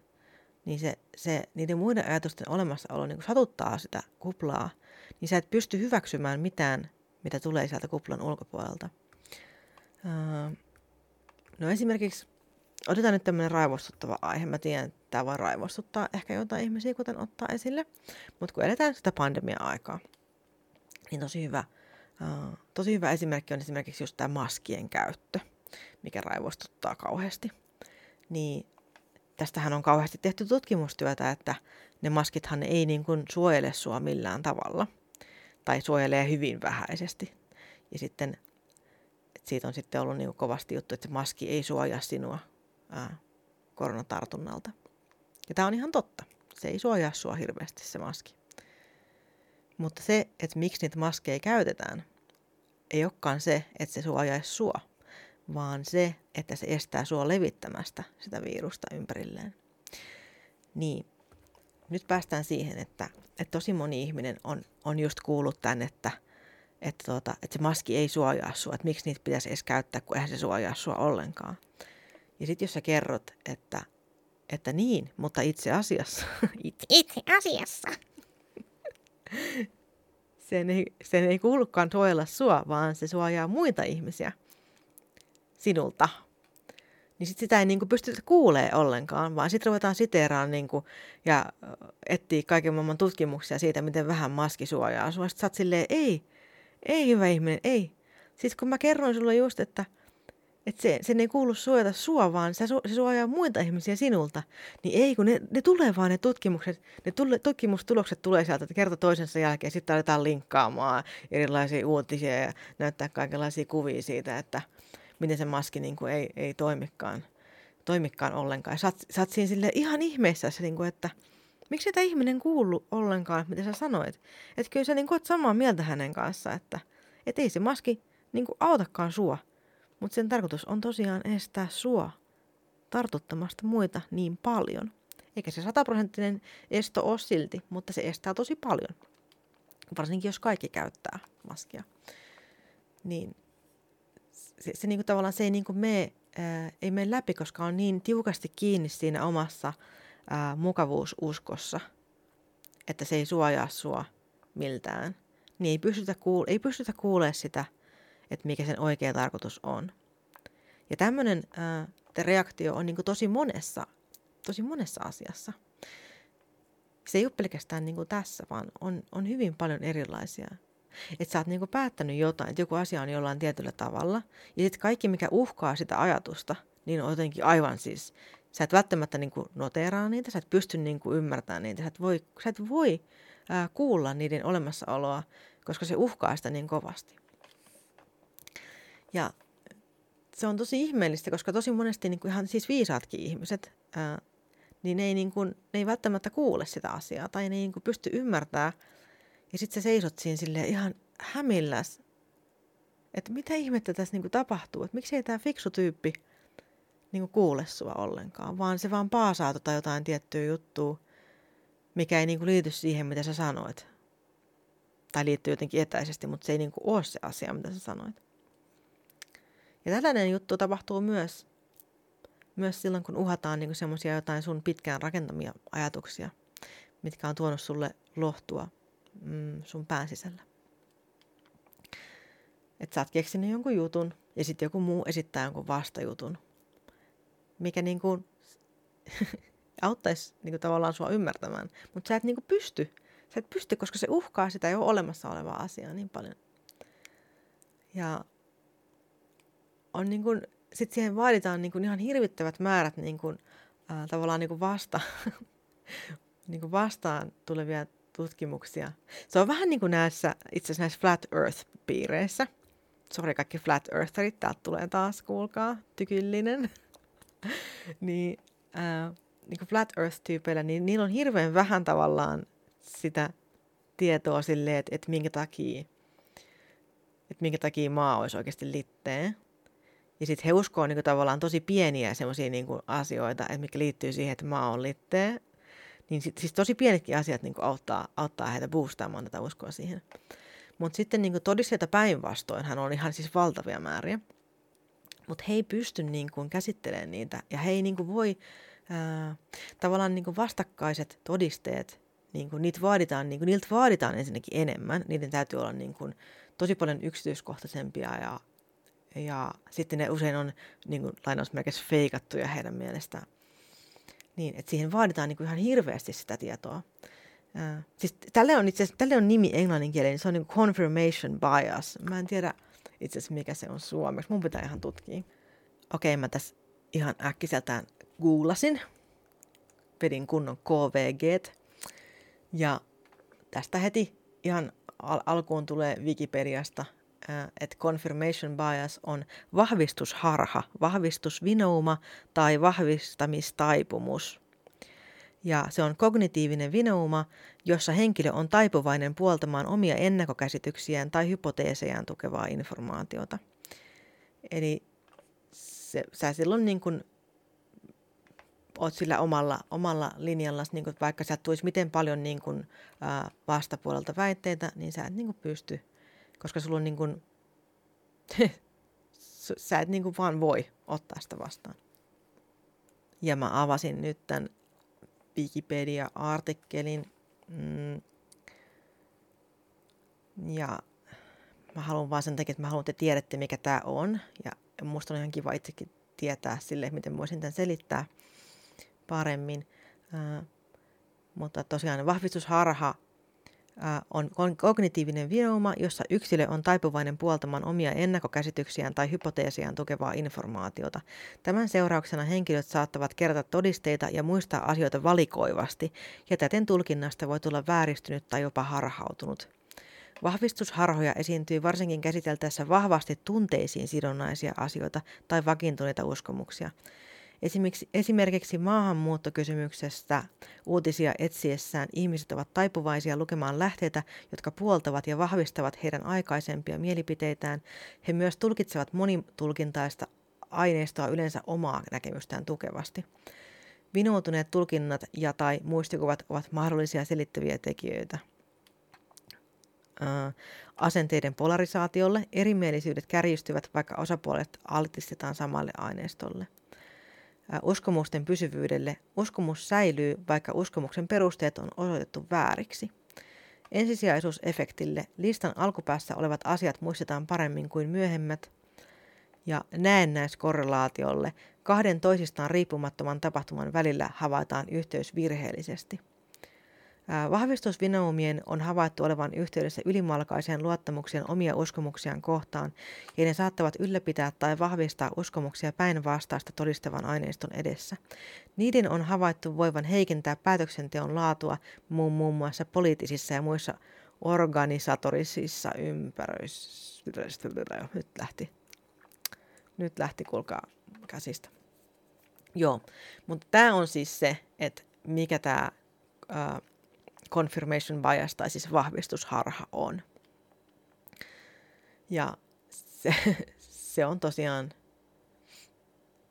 Niin se, se niiden muiden ajatusten olemassaolo niin satuttaa sitä kuplaa, niin sä et pysty hyväksymään mitään, mitä tulee sieltä kuplan ulkopuolelta. no esimerkiksi, otetaan nyt tämmöinen raivostuttava aihe. Mä tiedän, että tämä voi raivostuttaa ehkä jotain ihmisiä, kuten ottaa esille. Mutta kun eletään sitä pandemia-aikaa, niin tosi hyvä, uh, tosi hyvä esimerkki on esimerkiksi just tämä maskien käyttö, mikä raivostuttaa kauheasti. Niin tästähän on kauheasti tehty tutkimustyötä, että ne maskithan ei niin kuin suojele sua millään tavalla. Tai suojelee hyvin vähäisesti. Ja sitten siitä on sitten ollut niin kovasti juttu, että se maski ei suojaa sinua ää, koronatartunnalta. Ja tämä on ihan totta. Se ei suojaa sua hirveästi se maski. Mutta se, että miksi niitä maskeja käytetään, ei olekaan se, että se suojaisi sua, vaan se, että se estää sua levittämästä sitä virusta ympärilleen. Niin, nyt päästään siihen, että, että tosi moni ihminen on, on just kuullut tämän, että, että, tota, että se maski ei suojaa sua, että miksi niitä pitäisi edes käyttää, kun eihän se suojaa sua ollenkaan. Ja sitten jos sä kerrot, että, että niin, mutta itse asiassa, itse, itse asiassa, sen ei, sen ei kuulukaan suojella sua, vaan se suojaa muita ihmisiä sinulta. Niin sit sitä ei niinku pystytä kuulee ollenkaan, vaan sitten ruvetaan siteeraan niinku, ja etsiä kaiken maailman tutkimuksia siitä, miten vähän maski suojaa sua. Sitten sä oot silleen, ei, ei hyvä ihminen, ei. Siis kun mä kerroin sulle just, että – että se, sen ei kuulu suojata sua, vaan se, se suojaa muita ihmisiä sinulta. Niin ei, kun ne, ne tulee vaan ne tutkimukset, ne tule, tutkimustulokset tulee sieltä kerta toisensa jälkeen. Sitten aletaan linkkaamaan erilaisia uutisia ja näyttää kaikenlaisia kuvia siitä, että miten se maski niin kuin ei, ei toimikaan, toimikaan ollenkaan. Sä sä oot siinä sille ihan ihmeessä, niin kuin, että miksi sitä ihminen kuullut ollenkaan, mitä sä sanoit. Että kyllä sä niin kuin, oot samaa mieltä hänen kanssaan, että et ei se maski niin kuin, autakaan sua mutta sen tarkoitus on tosiaan estää sua tartuttamasta muita niin paljon. Eikä se sataprosenttinen esto ole silti, mutta se estää tosi paljon. Varsinkin jos kaikki käyttää maskia. Niin se, se niinku tavallaan se ei niinku mene, ää, ei mene läpi, koska on niin tiukasti kiinni siinä omassa ää, mukavuususkossa, että se ei suojaa sua miltään. Niin ei pystytä, kuule- ei pystytä kuulemaan sitä – että mikä sen oikea tarkoitus on. Ja tämmöinen reaktio on niin kuin tosi monessa, tosi monessa asiassa. Se ei ole pelkästään niin kuin tässä, vaan on, on hyvin paljon erilaisia. Että sä oot niin kuin päättänyt jotain, että joku asia on jollain tietyllä tavalla, ja sitten kaikki, mikä uhkaa sitä ajatusta, niin on jotenkin aivan siis, sä et välttämättä niin kuin noteraa niitä, sä et pysty niin kuin ymmärtämään niitä, sä et voi, sä et voi ää, kuulla niiden olemassaoloa, koska se uhkaa sitä niin kovasti. Ja se on tosi ihmeellistä, koska tosi monesti niin kuin ihan siis viisaatkin ihmiset, ää, niin ne ei, niin kuin, ne ei välttämättä kuule sitä asiaa tai ne ei niin kuin pysty ymmärtämään. Ja sitten sä seisot siinä sille ihan hämilläs, että mitä ihmettä tässä niin kuin tapahtuu, että miksei tämä fiksu tyyppi niin kuin kuule sua ollenkaan, vaan se vaan paasaa tota jotain tiettyä juttua, mikä ei niin kuin liity siihen, mitä sä sanoit. Tai liittyy jotenkin etäisesti, mutta se ei niin kuin ole se asia, mitä sä sanoit. Ja tällainen juttu tapahtuu myös, myös silloin, kun uhataan niin semmoisia jotain sun pitkään rakentamia ajatuksia, mitkä on tuonut sulle lohtua mm, sun pään sisällä. Että sä oot keksinyt jonkun jutun ja sitten joku muu esittää jonkun vastajutun, mikä niin kuin auttaisi niin kuin tavallaan sua ymmärtämään. Mutta sä et niin kuin pysty. Sä et pysty, koska se uhkaa sitä jo olemassa olevaa asiaa niin paljon. Ja on niin kuin, sit siihen vaaditaan niin kuin ihan hirvittävät määrät niin kuin, äh, tavallaan niin kuin vasta, niin kuin vastaan tulevia tutkimuksia. Se on vähän niin kuin näissä, itse asiassa näissä Flat Earth-piireissä. Sori kaikki Flat Eartherit, täältä tulee taas, kuulkaa, tykyllinen. niin, äh, niin kuin Flat Earth-tyypeillä, niin niillä on hirveän vähän tavallaan sitä tietoa silleen, että, että minkä takia että minkä takia maa olisi oikeasti litteä. Ja sitten he uskoo niin kuin, tavallaan tosi pieniä semmoisia niin asioita, että mikä liittyy siihen, että maa on litteä. Niin sit, siis tosi pienetkin asiat niin kuin, auttaa, auttaa heitä boostaamaan tätä uskoa siihen. Mutta sitten niin kuin, todisteita päinvastoin hän on ihan siis valtavia määriä. Mutta he ei pysty niin kuin, käsittelemään niitä ja he ei niin kuin, voi ää, tavallaan niin kuin, vastakkaiset todisteet, niin kuin, niitä vaaditaan, niin kuin, niiltä vaaditaan ensinnäkin enemmän. Niiden täytyy olla niin kuin, tosi paljon yksityiskohtaisempia ja, ja sitten ne usein on niin kuin, lainausmerkeissä feikattuja heidän mielestään. Niin, että siihen vaaditaan niin kuin ihan hirveästi sitä tietoa. Uh, siis tälle on itse tälle on nimi englanninkielinen, se on niin confirmation bias. Mä en tiedä itse asiassa mikä se on suomeksi, mun pitää ihan tutkia. Okei, mä tässä ihan äkkiseltään googlasin, vedin kunnon KVG ja tästä heti ihan al- alkuun tulee Wikipediasta, että confirmation bias on vahvistusharha, vahvistusvinouma tai vahvistamistaipumus. Ja se on kognitiivinen vinouma, jossa henkilö on taipuvainen puoltamaan omia ennakkokäsityksiään tai hypoteesejaan tukevaa informaatiota. Eli se, sä silloin niin kuin oot sillä omalla, omalla linjalla, niin kuin, vaikka sieltä tulisi miten paljon niin kuin, ää, vastapuolelta väitteitä, niin sä et niin pysty, koska sulla on niin kuin, sä et niin kuin, vaan voi ottaa sitä vastaan. Ja mä avasin nyt tämän Wikipedia-artikkelin. Mm, ja mä haluan vaan sen takia, että mä haluan, että te tiedätte, mikä tämä on. Ja musta on ihan kiva itsekin tietää sille, miten voisin tämän selittää paremmin. Ää, mutta tosiaan vahvistusharha on kognitiivinen vinouma, jossa yksilö on taipuvainen puoltamaan omia ennakkokäsityksiään tai hypoteesiaan tukevaa informaatiota. Tämän seurauksena henkilöt saattavat kerätä todisteita ja muistaa asioita valikoivasti, ja täten tulkinnasta voi tulla vääristynyt tai jopa harhautunut. Vahvistusharhoja esiintyy varsinkin käsiteltäessä vahvasti tunteisiin sidonnaisia asioita tai vakiintuneita uskomuksia. Esimerkiksi, esimerkiksi maahanmuuttokysymyksestä uutisia etsiessään ihmiset ovat taipuvaisia lukemaan lähteitä, jotka puoltavat ja vahvistavat heidän aikaisempia mielipiteitään. He myös tulkitsevat monitulkintaista aineistoa yleensä omaa näkemystään tukevasti. Vinoutuneet tulkinnat ja tai muistikuvat ovat mahdollisia selittäviä tekijöitä. asenteiden polarisaatiolle erimielisyydet kärjistyvät, vaikka osapuolet altistetaan samalle aineistolle uskomusten pysyvyydelle, uskomus säilyy, vaikka uskomuksen perusteet on osoitettu vääriksi. Ensisijaisuusefektille listan alkupäässä olevat asiat muistetaan paremmin kuin myöhemmät, ja näennäiskorrelaatiolle kahden toisistaan riippumattoman tapahtuman välillä havaitaan yhteys virheellisesti – Vahvistusvinoumien on havaittu olevan yhteydessä ylimalkaiseen luottamuksien omia uskomuksiaan kohtaan, ja ne saattavat ylläpitää tai vahvistaa uskomuksia päinvastaista todistavan aineiston edessä. Niiden on havaittu voivan heikentää päätöksenteon laatua muun, muun muassa poliittisissa ja muissa organisatorisissa ympäröissä. Nyt lähti. Nyt lähti, kuulkaa käsistä. Joo, mutta tämä on siis se, että mikä tämä confirmation bias tai siis vahvistusharha on. Ja se, se on tosiaan,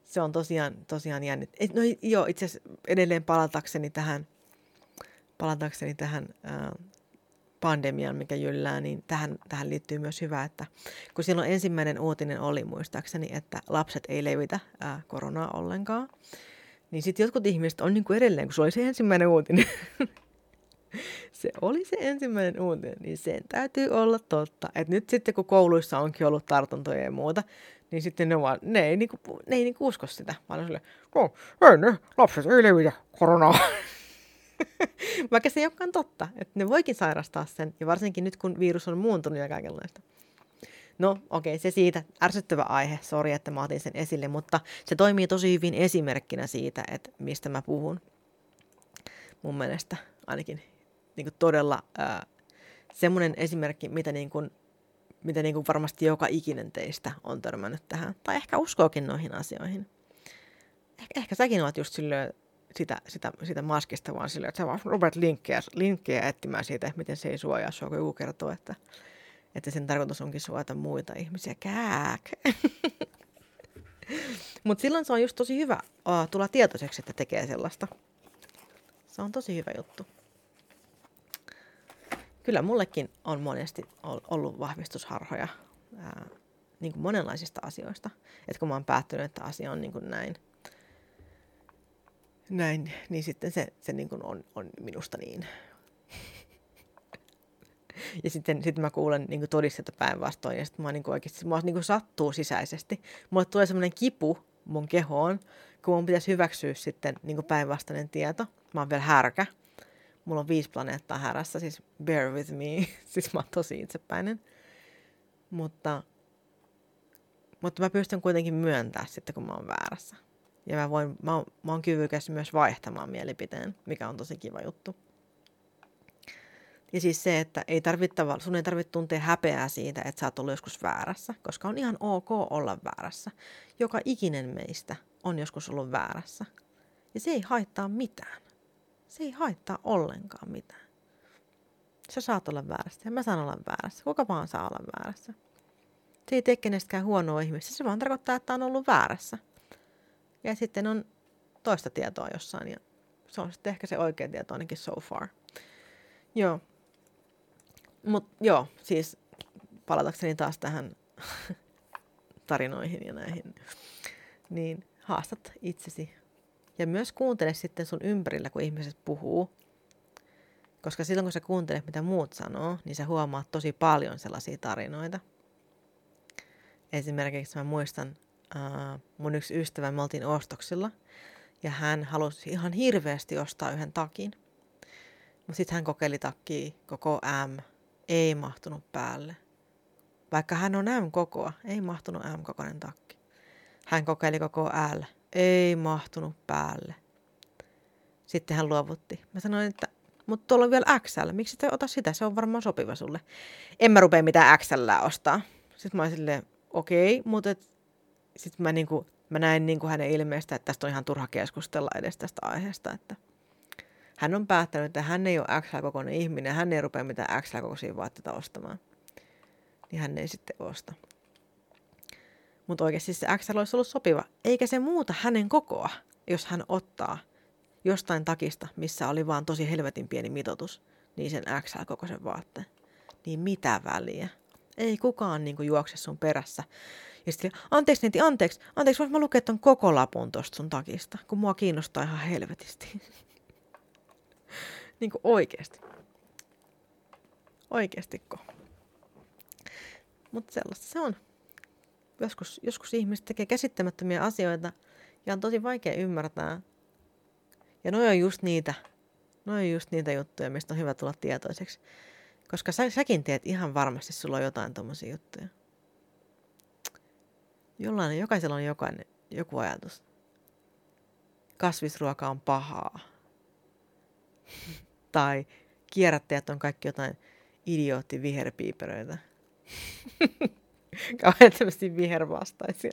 se on tosiaan, tosiaan jännit. No joo, itse asiassa edelleen palatakseni tähän, palatakseni tähän ää, pandemiaan, mikä jyllää, niin tähän, tähän liittyy myös hyvä, että kun silloin ensimmäinen uutinen oli muistaakseni, että lapset ei levitä ää, koronaa ollenkaan, niin sitten jotkut ihmiset on niin kuin edelleen, kun se oli se ensimmäinen uutinen, se oli se ensimmäinen uutinen, niin sen täytyy olla totta. Et nyt sitten kun kouluissa onkin ollut tartuntoja ja muuta, niin sitten ne, vaan, ne ei, niinku, ne ei niinku usko sitä, vaan on silleen, no, ei ne, lapset ei levitä koronaa. Vaikka se ei olekaan totta, että ne voikin sairastaa sen, ja varsinkin nyt kun virus on muuntunut ja kaikenlaista. No okei, okay, se siitä. Ärsyttävä aihe, sori että mä otin sen esille, mutta se toimii tosi hyvin esimerkkinä siitä, että mistä mä puhun. Mun mielestä ainakin niin kuin todella ää, semmoinen esimerkki, mitä, niin kuin, mitä niin kuin varmasti joka ikinen teistä on törmännyt tähän. Tai ehkä uskookin noihin asioihin. Ehkä, ehkä säkin olet just silleen, sitä, sitä, sitä maskista, vaan sillä, että sä vaan rupeat linkkejä, linkkejä etsimään siitä, miten se ei suojaa sua, kun joku kertoo, että, että sen tarkoitus onkin suojata muita ihmisiä. Kääk! Mutta silloin se on just tosi hyvä uh, tulla tietoiseksi, että tekee sellaista. Se on tosi hyvä juttu. Kyllä mullekin on monesti ollut vahvistusharhoja ää, niin kuin monenlaisista asioista. Että kun mä oon päättynyt, että asia on niin kuin näin, näin, niin sitten se, se niin kuin on, on minusta niin. ja sitten, sitten mä kuulen niin todistetta päinvastoin, ja sitten mä niin kuin oikeasti, mua niin kuin sattuu sisäisesti. Mulle tulee semmoinen kipu mun kehoon, kun mun pitäisi hyväksyä sitten niin päinvastainen tieto. Mä oon vielä härkä. Mulla on viisi planeettaa härässä, siis bear with me. siis mä oon tosi itsepäinen. Mutta, mutta mä pystyn kuitenkin myöntämään sitten, kun mä oon väärässä. Ja mä, voin, mä, oon, mä oon kyvykäs myös vaihtamaan mielipiteen, mikä on tosi kiva juttu. Ja siis se, että ei tarvittava, sun ei tarvitse tuntea häpeää siitä, että sä oot ollut joskus väärässä, koska on ihan ok olla väärässä. Joka ikinen meistä on joskus ollut väärässä. Ja se ei haittaa mitään. Se ei haittaa ollenkaan mitään. Sä saat olla väärässä ja mä saan olla väärässä. Kuka vaan saa olla väärässä. Se ei tee kenestäkään huonoa ihmistä. Se vaan tarkoittaa, että on ollut väärässä. Ja sitten on toista tietoa jossain ja se on sitten ehkä se oikea tieto ainakin so far. Joo. Mutta joo, siis palatakseni taas tähän tarinoihin ja näihin, niin haastat itsesi. Ja myös kuuntele sitten sun ympärillä, kun ihmiset puhuu. Koska silloin, kun sä kuuntelet, mitä muut sanoo, niin sä huomaat tosi paljon sellaisia tarinoita. Esimerkiksi mä muistan, uh, mun yksi ystävä, me oltiin ostoksilla, ja hän halusi ihan hirveästi ostaa yhden takin. Mutta sitten hän kokeili takkia koko M, ei mahtunut päälle. Vaikka hän on M-kokoa, ei mahtunut M-kokoinen takki. Hän kokeili koko L, ei mahtunut päälle. Sitten hän luovutti. Mä sanoin, että mutta tuolla on vielä XL, miksi te ota sitä, se on varmaan sopiva sulle. En mä rupea mitään XL ostaa. Sitten mä olin silleen, okei, okay, mutta sitten mä, niinku, mä näin niinku hänen ilmeestä, että tästä on ihan turha keskustella edes tästä aiheesta, että hän on päättänyt, että hän ei ole XL-kokoinen ihminen, hän ei rupea mitään XL-kokoisia vaatteita ostamaan. Niin hän ei sitten osta. Mutta oikeasti se XL olisi ollut sopiva, eikä se muuta hänen kokoa, jos hän ottaa jostain takista, missä oli vaan tosi helvetin pieni mitotus, niin sen XL-kokoisen vaatteen. Niin mitä väliä? Ei kukaan niin kuin, juokse sun perässä. Ja sitten, anteeksi neiti, anteeksi, anteeksi, voinko mä lukea ton koko lapun tosta sun takista, kun mua kiinnostaa ihan helvetisti. niin kuin oikeesti. Oikeestiko? Mutta sellaista se on. Joskus, joskus ihmiset tekee käsittämättömiä asioita ja on tosi vaikea ymmärtää. Ja noi on just niitä, noi on just niitä juttuja, mistä on hyvä tulla tietoiseksi. Koska sä, säkin teet ihan varmasti, sulla on jotain tommosia juttuja. Jollain, jokaisella on jokainen, joku ajatus. Kasvisruoka on pahaa. tai kierrättäjät on kaikki jotain idiootti viherpiiperöitä. Kauhean tämmöisiä vihervastaisia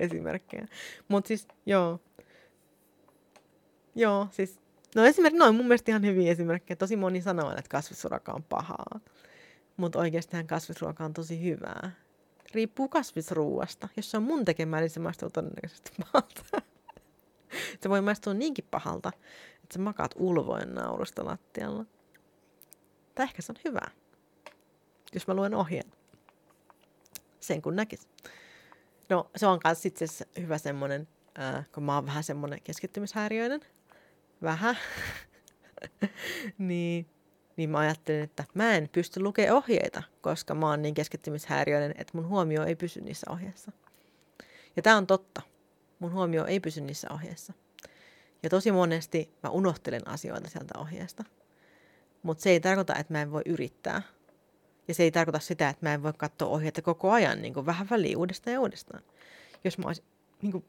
esimerkkejä. Mutta siis, joo. Joo, siis, no esimerkiksi noin mun mielestä ihan hyviä esimerkkejä. Tosi moni sanoo, että kasvisruoka on pahaa. Mutta oikeastaan kasvisruoka on tosi hyvää. Riippuu kasvisruuasta. Jos se on mun tekemään, niin se maistuu todennäköisesti pahalta. se voi maistua niinkin pahalta, että sä makaat ulvoin naurusta lattialla. Tai ehkä se on hyvä, jos mä luen ohjeen. Sen kun näkis. No, se on myös itse hyvä semmonen, äh, kun mä oon vähän semmonen keskittymishäiriöinen. Vähän. niin, niin mä ajattelin, että mä en pysty lukemaan ohjeita, koska mä oon niin keskittymishäiriöinen, että mun huomio ei pysy niissä ohjeissa. Ja tää on totta. Mun huomio ei pysy niissä ohjeissa. Ja tosi monesti mä unohtelen asioita sieltä ohjeesta. Mutta se ei tarkoita, että mä en voi yrittää. Ja se ei tarkoita sitä, että mä en voi katsoa ohjeita koko ajan niin kuin vähän väliin uudestaan ja uudestaan. Jos mä olisin niin kuin,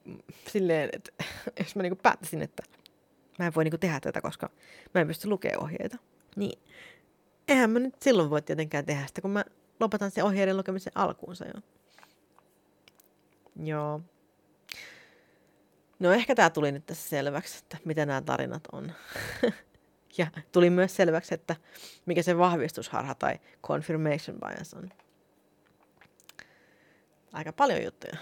silleen, että jos mä niin kuin päättäisin, että mä en voi niin kuin tehdä tätä, koska mä en pysty lukemaan ohjeita. Niin eihän mä nyt silloin voi tietenkään tehdä sitä, kun mä lopetan sen ohjeiden lukemisen alkuunsa jo. Joo. No ehkä tämä tuli nyt tässä selväksi, että mitä nämä tarinat on. ja tuli myös selväksi, että mikä se vahvistusharha tai confirmation bias on. Aika paljon juttuja.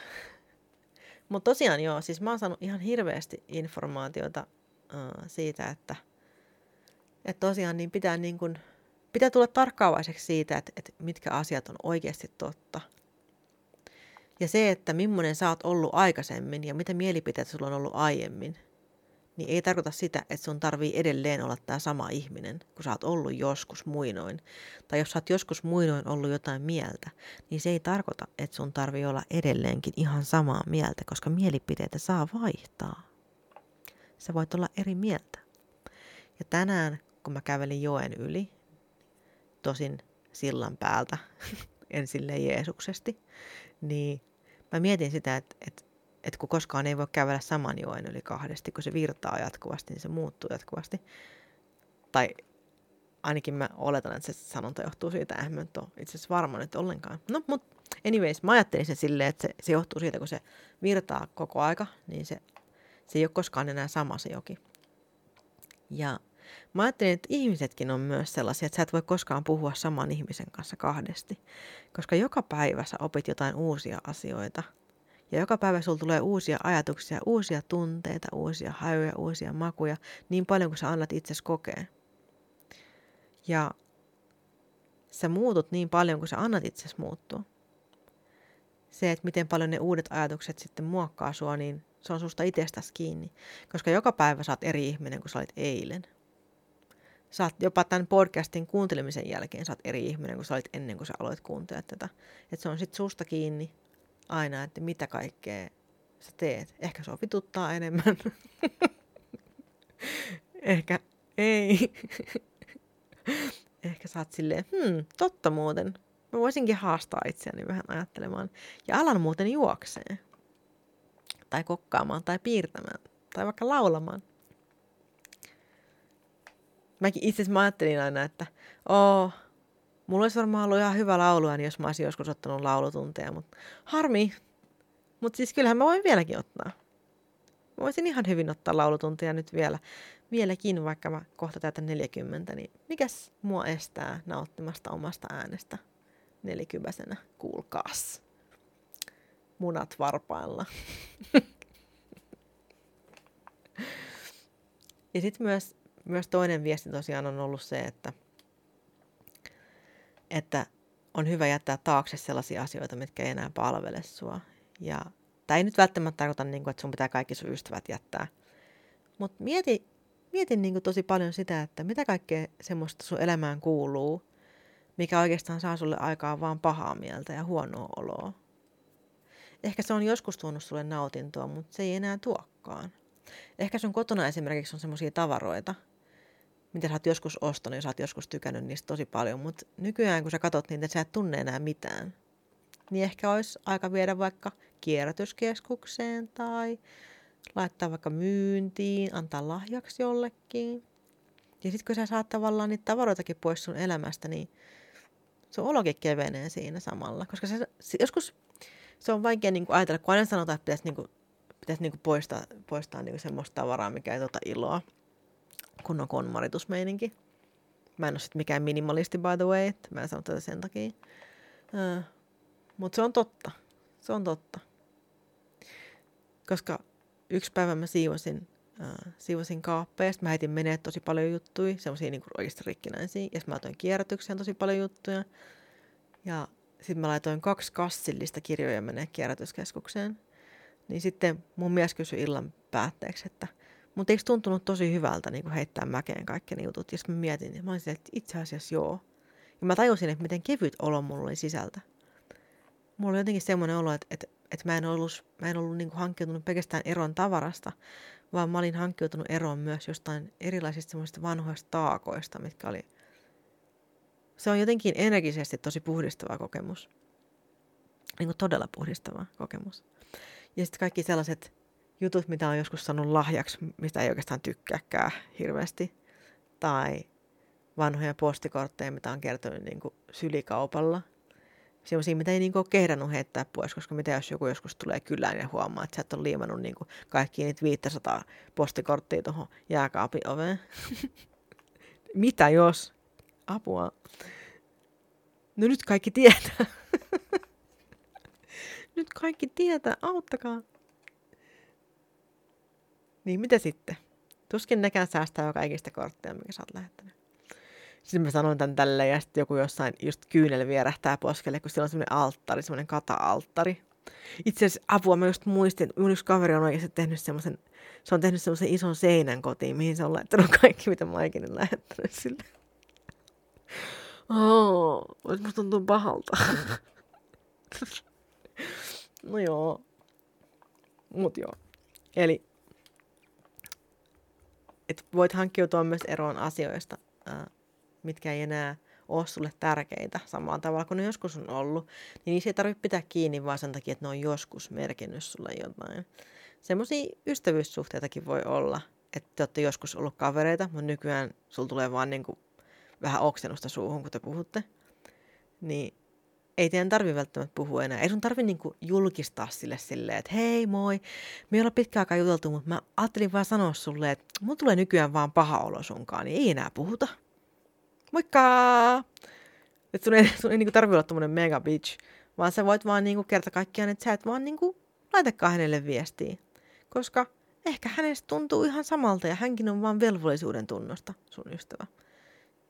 Mutta tosiaan joo, siis mä oon saanut ihan hirveästi informaatiota uh, siitä, että, että tosiaan niin pitää, niin kun, pitää tulla tarkkaavaiseksi siitä, että, että mitkä asiat on oikeasti totta. Ja se, että millainen sä oot ollut aikaisemmin ja mitä mielipiteet sulla on ollut aiemmin, niin ei tarkoita sitä, että sun tarvii edelleen olla tämä sama ihminen, kun sä oot ollut joskus muinoin. Tai jos sä oot joskus muinoin ollut jotain mieltä, niin se ei tarkoita, että sun tarvii olla edelleenkin ihan samaa mieltä, koska mielipiteitä saa vaihtaa. Sä voit olla eri mieltä. Ja tänään, kun mä kävelin joen yli, tosin sillan päältä, en silleen Jeesuksesti, niin mä mietin sitä, että, että että kun koskaan ei voi kävellä saman joen yli kahdesti, kun se virtaa jatkuvasti, niin se muuttuu jatkuvasti. Tai ainakin mä oletan, että se sanonta johtuu siitä, että mä nyt ole itse asiassa varma nyt ollenkaan. No, mutta anyways, mä ajattelin sen silleen, että se, se johtuu siitä, kun se virtaa koko aika, niin se, se ei ole koskaan enää sama se joki. Ja mä ajattelin, että ihmisetkin on myös sellaisia, että sä et voi koskaan puhua saman ihmisen kanssa kahdesti. Koska joka päivä sä opit jotain uusia asioita – ja joka päivä sulla tulee uusia ajatuksia, uusia tunteita, uusia hajuja, uusia makuja, niin paljon kuin sä annat itsesi kokea. Ja sä muutut niin paljon kuin sä annat itsesi muuttua. Se, että miten paljon ne uudet ajatukset sitten muokkaa sua, niin se on susta itsestäsi kiinni. Koska joka päivä sä oot eri ihminen kuin sä olit eilen. Sä oot jopa tämän podcastin kuuntelemisen jälkeen sä oot eri ihminen kuin sä olit ennen kuin sä aloit kuuntelemaan tätä. Että se on sitten susta kiinni, aina, että mitä kaikkea sä teet. Ehkä se vituttaa enemmän. Ehkä ei. Ehkä sä oot silleen, hmm, totta muuten. Mä voisinkin haastaa itseäni vähän ajattelemaan. Ja alan muuten juokseen. Tai kokkaamaan, tai piirtämään. Tai vaikka laulamaan. Mäkin itse asiassa mä ajattelin aina, että oo, Mulla olisi varmaan ollut ihan hyvä laulu, jos mä olisin joskus ottanut laulutunteja, mutta harmi. Mutta siis kyllähän mä voin vieläkin ottaa. Mä voisin ihan hyvin ottaa laulutunteja nyt vielä, vieläkin, vaikka mä kohta täytän 40, niin mikäs mua estää nauttimasta omasta äänestä nelikypäisenä? Kuulkaas. Munat varpailla. ja sitten myös, myös toinen viesti tosiaan on ollut se, että – että on hyvä jättää taakse sellaisia asioita, mitkä ei enää palvele sua. Ja tämä ei nyt välttämättä tarkoita, niin kuin, että sun pitää kaikki sun ystävät jättää. Mutta mieti, mieti niin kuin tosi paljon sitä, että mitä kaikkea semmoista sun elämään kuuluu, mikä oikeastaan saa sulle aikaa vaan pahaa mieltä ja huonoa oloa. Ehkä se on joskus tuonut sulle nautintoa, mutta se ei enää tuokkaan. Ehkä sun kotona esimerkiksi on semmoisia tavaroita, mitä sä oot joskus ostanut ja sä oot joskus tykännyt niistä tosi paljon, mutta nykyään kun sä katot niitä, sä et tunne enää mitään. Niin ehkä olisi aika viedä vaikka kierrätyskeskukseen tai laittaa vaikka myyntiin, antaa lahjaksi jollekin. Ja sitten kun sä saat tavallaan niitä tavaroitakin pois sun elämästä, niin sun olokin kevenee siinä samalla. Koska se, se joskus se on vaikea niin ajatella, kun aina sanotaan, että pitäisi, niin kuin, pitäisi niin kuin poistaa, poistaa niin kuin semmoista tavaraa, mikä ei tuota iloa kunnon konmaritusmeininki. Mä en ole sitten mikään minimalisti by the way, mä en sano tätä sen takia. Uh, Mutta se on totta. Se on totta. Koska yksi päivä mä siivosin, uh, siivosin kaappeja, mä heitin menee tosi paljon juttuja, semmosia niinku oikeasti rikkinäisiä, ja mä laitoin kierrätykseen tosi paljon juttuja. Ja sitten mä laitoin kaksi kassillista kirjoja menee kierrätyskeskukseen. Niin sitten mun mies kysyi illan päätteeksi, että – mutta eikö tuntunut tosi hyvältä niin heittää mäkeen kaikki ne jutut? Ja mä mietin, että mä olisin, että itse asiassa joo. Ja mä tajusin, että miten kevyt olo mulla oli sisältä. Mulla oli jotenkin semmoinen olo, että, että, että mä en ollut, mä en ollut niin hankkiutunut pelkästään eroon tavarasta, vaan mä olin hankkiutunut eroon myös jostain erilaisista semmoisista vanhoista taakoista, mitkä oli... Se on jotenkin energisesti tosi puhdistava kokemus. Niin kuin todella puhdistava kokemus. Ja sitten kaikki sellaiset jutut, mitä on joskus saanut lahjaksi, mistä ei oikeastaan tykkääkään hirveästi. Tai vanhoja postikortteja, mitä on kertonut niin kuin sylikaupalla. Sellaisia, mitä ei niinku ole kehdannut heittää pois, koska mitä jos joku joskus tulee kylään ja huomaa, että sä et ole liimannut niinku kaikki niitä 500 postikorttia tuohon jääkaapin oveen. mitä jos? Apua. No nyt kaikki tietää. nyt kaikki tietää, auttakaa. Niin mitä sitten? Tuskin nekään säästää jo kaikista kortteja, mikä sä oot lähettänyt. Sitten mä sanoin tän tälleen ja sitten joku jossain just kyynel vierähtää poskelle, kun siellä on semmoinen alttari, semmoinen kata-alttari. Itse asiassa apua mä just muistin, mun yksi kaveri on oikeasti tehnyt semmoisen, se on tehnyt semmoisen ison seinän kotiin, mihin se on laittanut kaikki, mitä mä ikinä lähettänyt sille. Oh, musta tuntuu pahalta. no joo. Mut joo. Eli et voit hankkiutua myös eroon asioista, mitkä ei enää ole sulle tärkeitä samalla tavalla kuin ne joskus on ollut, niin niissä ei tarvitse pitää kiinni vaan sen takia, että ne on joskus merkinnyt sulle jotain. Semmoisia ystävyyssuhteitakin voi olla, että te olette joskus ollut kavereita, mutta nykyään sulla tulee vaan niin kuin vähän oksennusta suuhun, kun te puhutte. Niin ei teidän tarvi välttämättä puhua enää. Ei sun tarvi niinku julkistaa sille silleen, että hei moi, me ei olla pitkään aikaa juteltu, mutta mä ajattelin vaan sanoa sulle, että mun tulee nykyään vaan paha olo sunkaan, niin ei enää puhuta. Moikka! Et sun ei, sun ei niinku tarvi olla tommonen mega bitch, vaan sä voit vaan niinku kerta kaikkiaan, että sä et vaan niinku laitakaan hänelle viestiä. Koska ehkä hänestä tuntuu ihan samalta ja hänkin on vaan velvollisuuden tunnosta sun ystävä.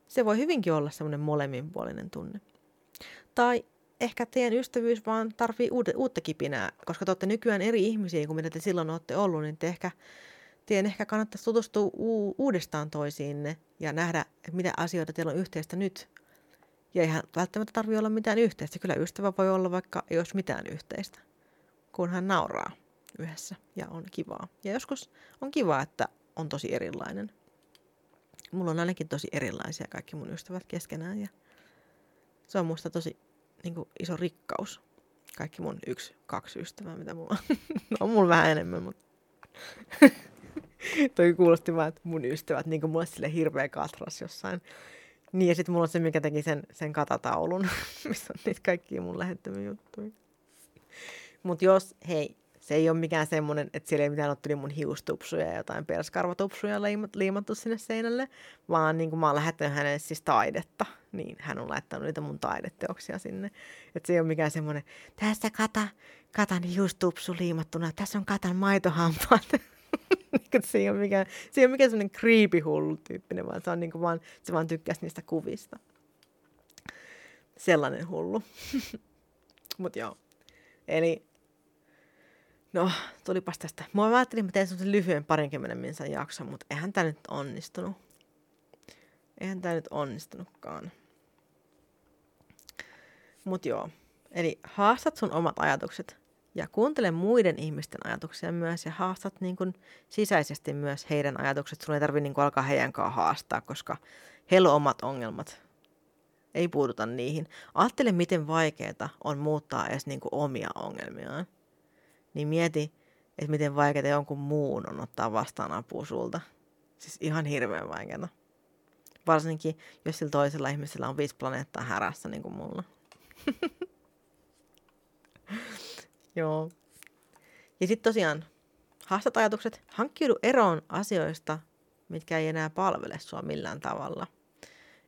Se voi hyvinkin olla semmoinen molemminpuolinen tunne. Tai ehkä teidän ystävyys vaan tarvii uutta, uutta kipinää, koska te olette nykyään eri ihmisiä kuin mitä te silloin olette ollut, niin te ehkä, teidän ehkä kannattaisi tutustua u- uudestaan toisiinne ja nähdä, mitä asioita teillä on yhteistä nyt. Ja eihän välttämättä tarvitse olla mitään yhteistä. Kyllä ystävä voi olla vaikka ei olisi mitään yhteistä, kun hän nauraa yhdessä ja on kivaa. Ja joskus on kiva, että on tosi erilainen. Mulla on ainakin tosi erilaisia kaikki mun ystävät keskenään ja se on musta tosi niin kuin iso rikkaus. Kaikki mun yksi, kaksi ystävää, mitä mulla on. no, on mulla vähän enemmän, mutta... Toi kuulosti vaan, että mun ystävät, niin kuin mulle sille hirveä katras jossain. Niin, ja sitten mulla on se, mikä teki sen, sen katataulun, missä on niitä kaikkia mun lähettämiä juttuja. Mutta jos, hei, se ei ole mikään semmoinen, että siellä ei mitään otteli mun hiustupsuja ja jotain perskarvatupsuja liimattu sinne seinälle, vaan niin kuin mä oon lähettänyt hänelle siis taidetta, niin hän on laittanut niitä mun taideteoksia sinne. Että se ei ole mikään semmoinen, tässä kata, katan hiustupsu liimattuna, tässä on katan maitohampaat. Niin se ei ole mikään, se ei ole mikään semmoinen creepy hullu tyyppinen, vaan se on niin kuin vaan, se vaan tykkäsi niistä kuvista. Sellainen hullu. Mut joo. Eli No, tulipas tästä. Mä ajattelin, että mä teen semmoisen lyhyen parinkymmenen minsan jakson, mutta eihän tämä nyt onnistunut. Eihän tämä nyt onnistunutkaan. Mut joo. Eli haastat sun omat ajatukset ja kuuntele muiden ihmisten ajatuksia myös ja haastat niin kun sisäisesti myös heidän ajatukset. Sun ei tarvi niin alkaa heidän kanssa haastaa, koska heillä on omat ongelmat. Ei puuduta niihin. Ajattele, miten vaikeaa on muuttaa edes niin omia ongelmiaan niin mieti, että miten vaikeaa jonkun muun on ottaa vastaan apua sulta. Siis ihan hirveän vaikeaa. Varsinkin, jos sillä toisella ihmisellä on viisi planeettaa härässä, niin kuin mulla. Joo. Ja sitten tosiaan, haastat ajatukset, hankkiudu eroon asioista, mitkä ei enää palvele sua millään tavalla.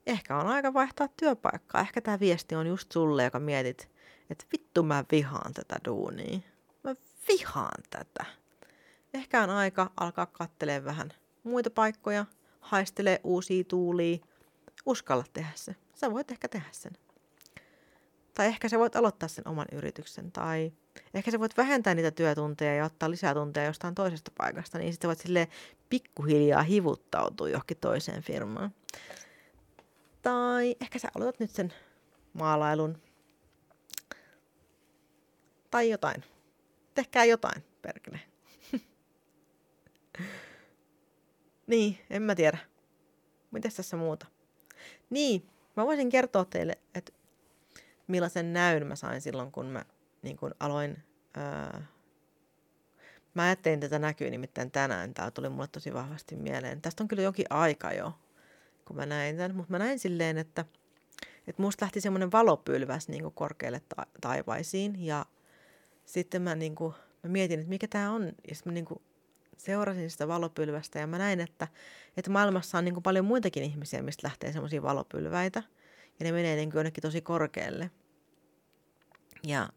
Ehkä on aika vaihtaa työpaikkaa. Ehkä tämä viesti on just sulle, joka mietit, että vittu mä vihaan tätä duunia vihaan tätä. Ehkä on aika alkaa kattelemaan vähän muita paikkoja, haistelee uusia tuulia. Uskalla tehdä se. Sä voit ehkä tehdä sen. Tai ehkä sä voit aloittaa sen oman yrityksen. Tai ehkä sä voit vähentää niitä työtunteja ja ottaa lisää tunteja jostain toisesta paikasta. Niin sitten voit sille pikkuhiljaa hivuttautua johonkin toiseen firmaan. Tai ehkä sä aloitat nyt sen maalailun. Tai jotain tehkää jotain, perkele. niin, en mä tiedä. Mitäs tässä muuta? Niin, mä voisin kertoa teille, että millaisen näyn mä sain silloin, kun mä niin kun aloin... Ää, mä ajattelin tätä näkyy nimittäin tänään. Tää tuli mulle tosi vahvasti mieleen. Tästä on kyllä jokin aika jo, kun mä näin tämän. Mutta mä näin silleen, että, että musta lähti semmoinen valopylväs niin korkealle ta- taivaisiin ja sitten mä, niin kuin, mä mietin, että mikä tämä on. Ja sitten mä niin kuin seurasin sitä valopylvästä ja mä näin, että, että maailmassa on niin kuin paljon muitakin ihmisiä, mistä lähtee semmoisia valopylväitä. Ja ne menee niin kuin jonnekin tosi korkealle. Ja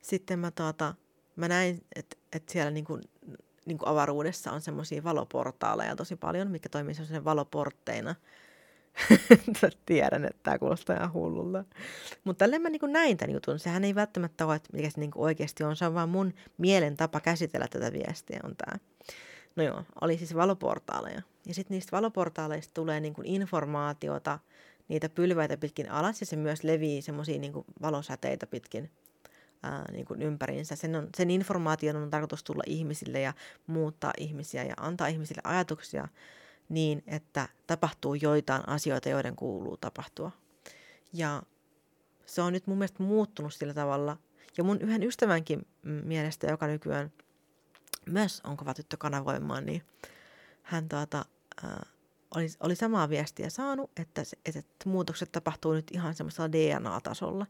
sitten mä, tuota, mä näin, että, että siellä niin kuin, niin kuin avaruudessa on semmoisia valoportaaleja tosi paljon, mikä toimii semmoisena valoportteina – Tiedän, että tämä kuulostaa ihan hullulta. Mutta tälle mä niin näin tämän jutun. Sehän ei välttämättä ole, että mikä se niin oikeasti on. Se on vaan mun mielen tapa käsitellä tätä viestiä on tämä. No joo, oli siis valoportaaleja. Ja sitten niistä valoportaaleista tulee niin kuin informaatiota, niitä pylväitä pitkin alas ja se myös levii semmoisia niin valosäteitä pitkin ää, niin kuin ympäriinsä. Sen, on, sen informaation on tarkoitus tulla ihmisille ja muuttaa ihmisiä ja antaa ihmisille ajatuksia niin, että tapahtuu joitain asioita, joiden kuuluu tapahtua. Ja se on nyt mun mielestä muuttunut sillä tavalla. Ja mun yhden ystävänkin mielestä, joka nykyään myös on kova tyttö kanavoimaan, niin hän tuota, äh, oli, oli samaa viestiä saanut, että, että, että muutokset tapahtuu nyt ihan semmoisella DNA-tasolla,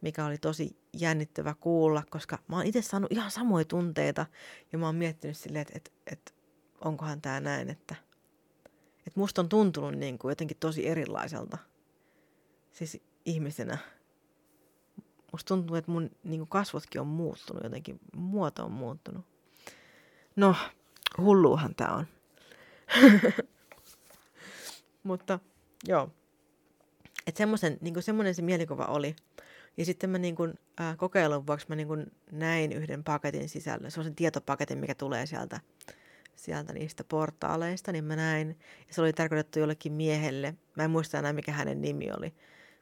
mikä oli tosi jännittävä kuulla, koska mä oon itse saanut ihan samoja tunteita ja mä oon miettinyt silleen, että, että, että onkohan tämä näin, että – että musta on tuntunut niin kuin jotenkin tosi erilaiselta. Siis ihmisenä. Musta tuntuu, että mun niin kuin kasvotkin on muuttunut jotenkin. Muoto on muuttunut. No, hulluuhan tää on. Mutta joo. Että semmoisen, niin semmoinen se mielikuva oli. Ja sitten mä niin kuin, äh, kokeilun vuoksi mä niin kuin näin yhden paketin sisällä, semmoisen tietopaketin, mikä tulee sieltä sieltä niistä portaaleista, niin mä näin, ja se oli tarkoitettu jollekin miehelle, mä en muista enää mikä hänen nimi oli,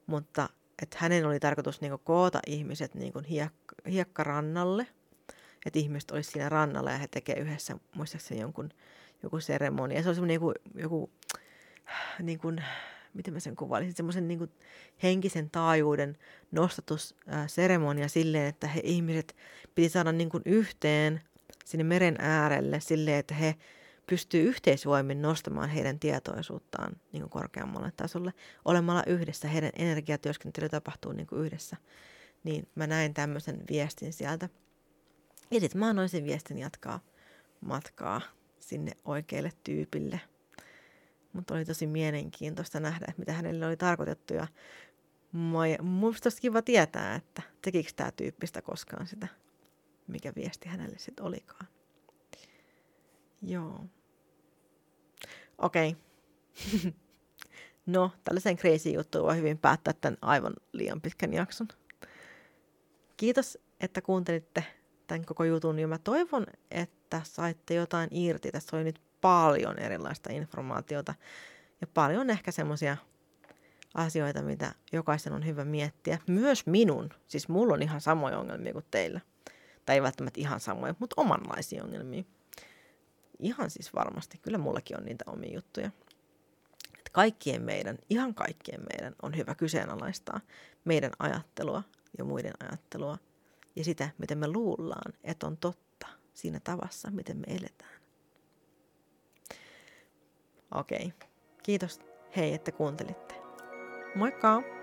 mutta että hänen oli tarkoitus niin koota ihmiset niin hiek- hiekkarannalle, että ihmiset olisi siinä rannalla ja he tekee yhdessä, muistaakseni jonkun joku seremonia. Se oli semmoinen joku, joku niin kuin, miten mä sen kuvailisin, semmoisen niin henkisen taajuuden nostatusseremonia silleen, että he ihmiset piti saada niin kuin yhteen sinne meren äärelle silleen, että he pystyy yhteisvoimin nostamaan heidän tietoisuuttaan niin kuin korkeammalle tasolle. Olemalla yhdessä, heidän energiatyöskentely tapahtuu niin kuin yhdessä. Niin mä näin tämmöisen viestin sieltä. Ja sitten mä annoin sen viestin jatkaa matkaa sinne oikealle tyypille. Mutta oli tosi mielenkiintoista nähdä, mitä hänelle oli tarkoitettu. Ja musta olisi kiva tietää, että tekikö tämä tyyppistä koskaan sitä mikä viesti hänelle sitten olikaan. Joo. Okei. Okay. no, tällaisen crazy juttuun voi hyvin päättää tämän aivan liian pitkän jakson. Kiitos, että kuuntelitte tämän koko jutun ja mä toivon, että saitte jotain irti. Tässä oli nyt paljon erilaista informaatiota ja paljon ehkä semmoisia asioita, mitä jokaisen on hyvä miettiä. Myös minun, siis mulla on ihan samoja ongelmia kuin teillä tai ei välttämättä ihan samoja, mutta omanlaisia ongelmia. Ihan siis varmasti, kyllä mullakin on niitä omia juttuja. Että kaikkien meidän, ihan kaikkien meidän on hyvä kyseenalaistaa meidän ajattelua ja muiden ajattelua ja sitä, miten me luullaan, että on totta siinä tavassa, miten me eletään. Okei, kiitos hei, että kuuntelitte. Moikka!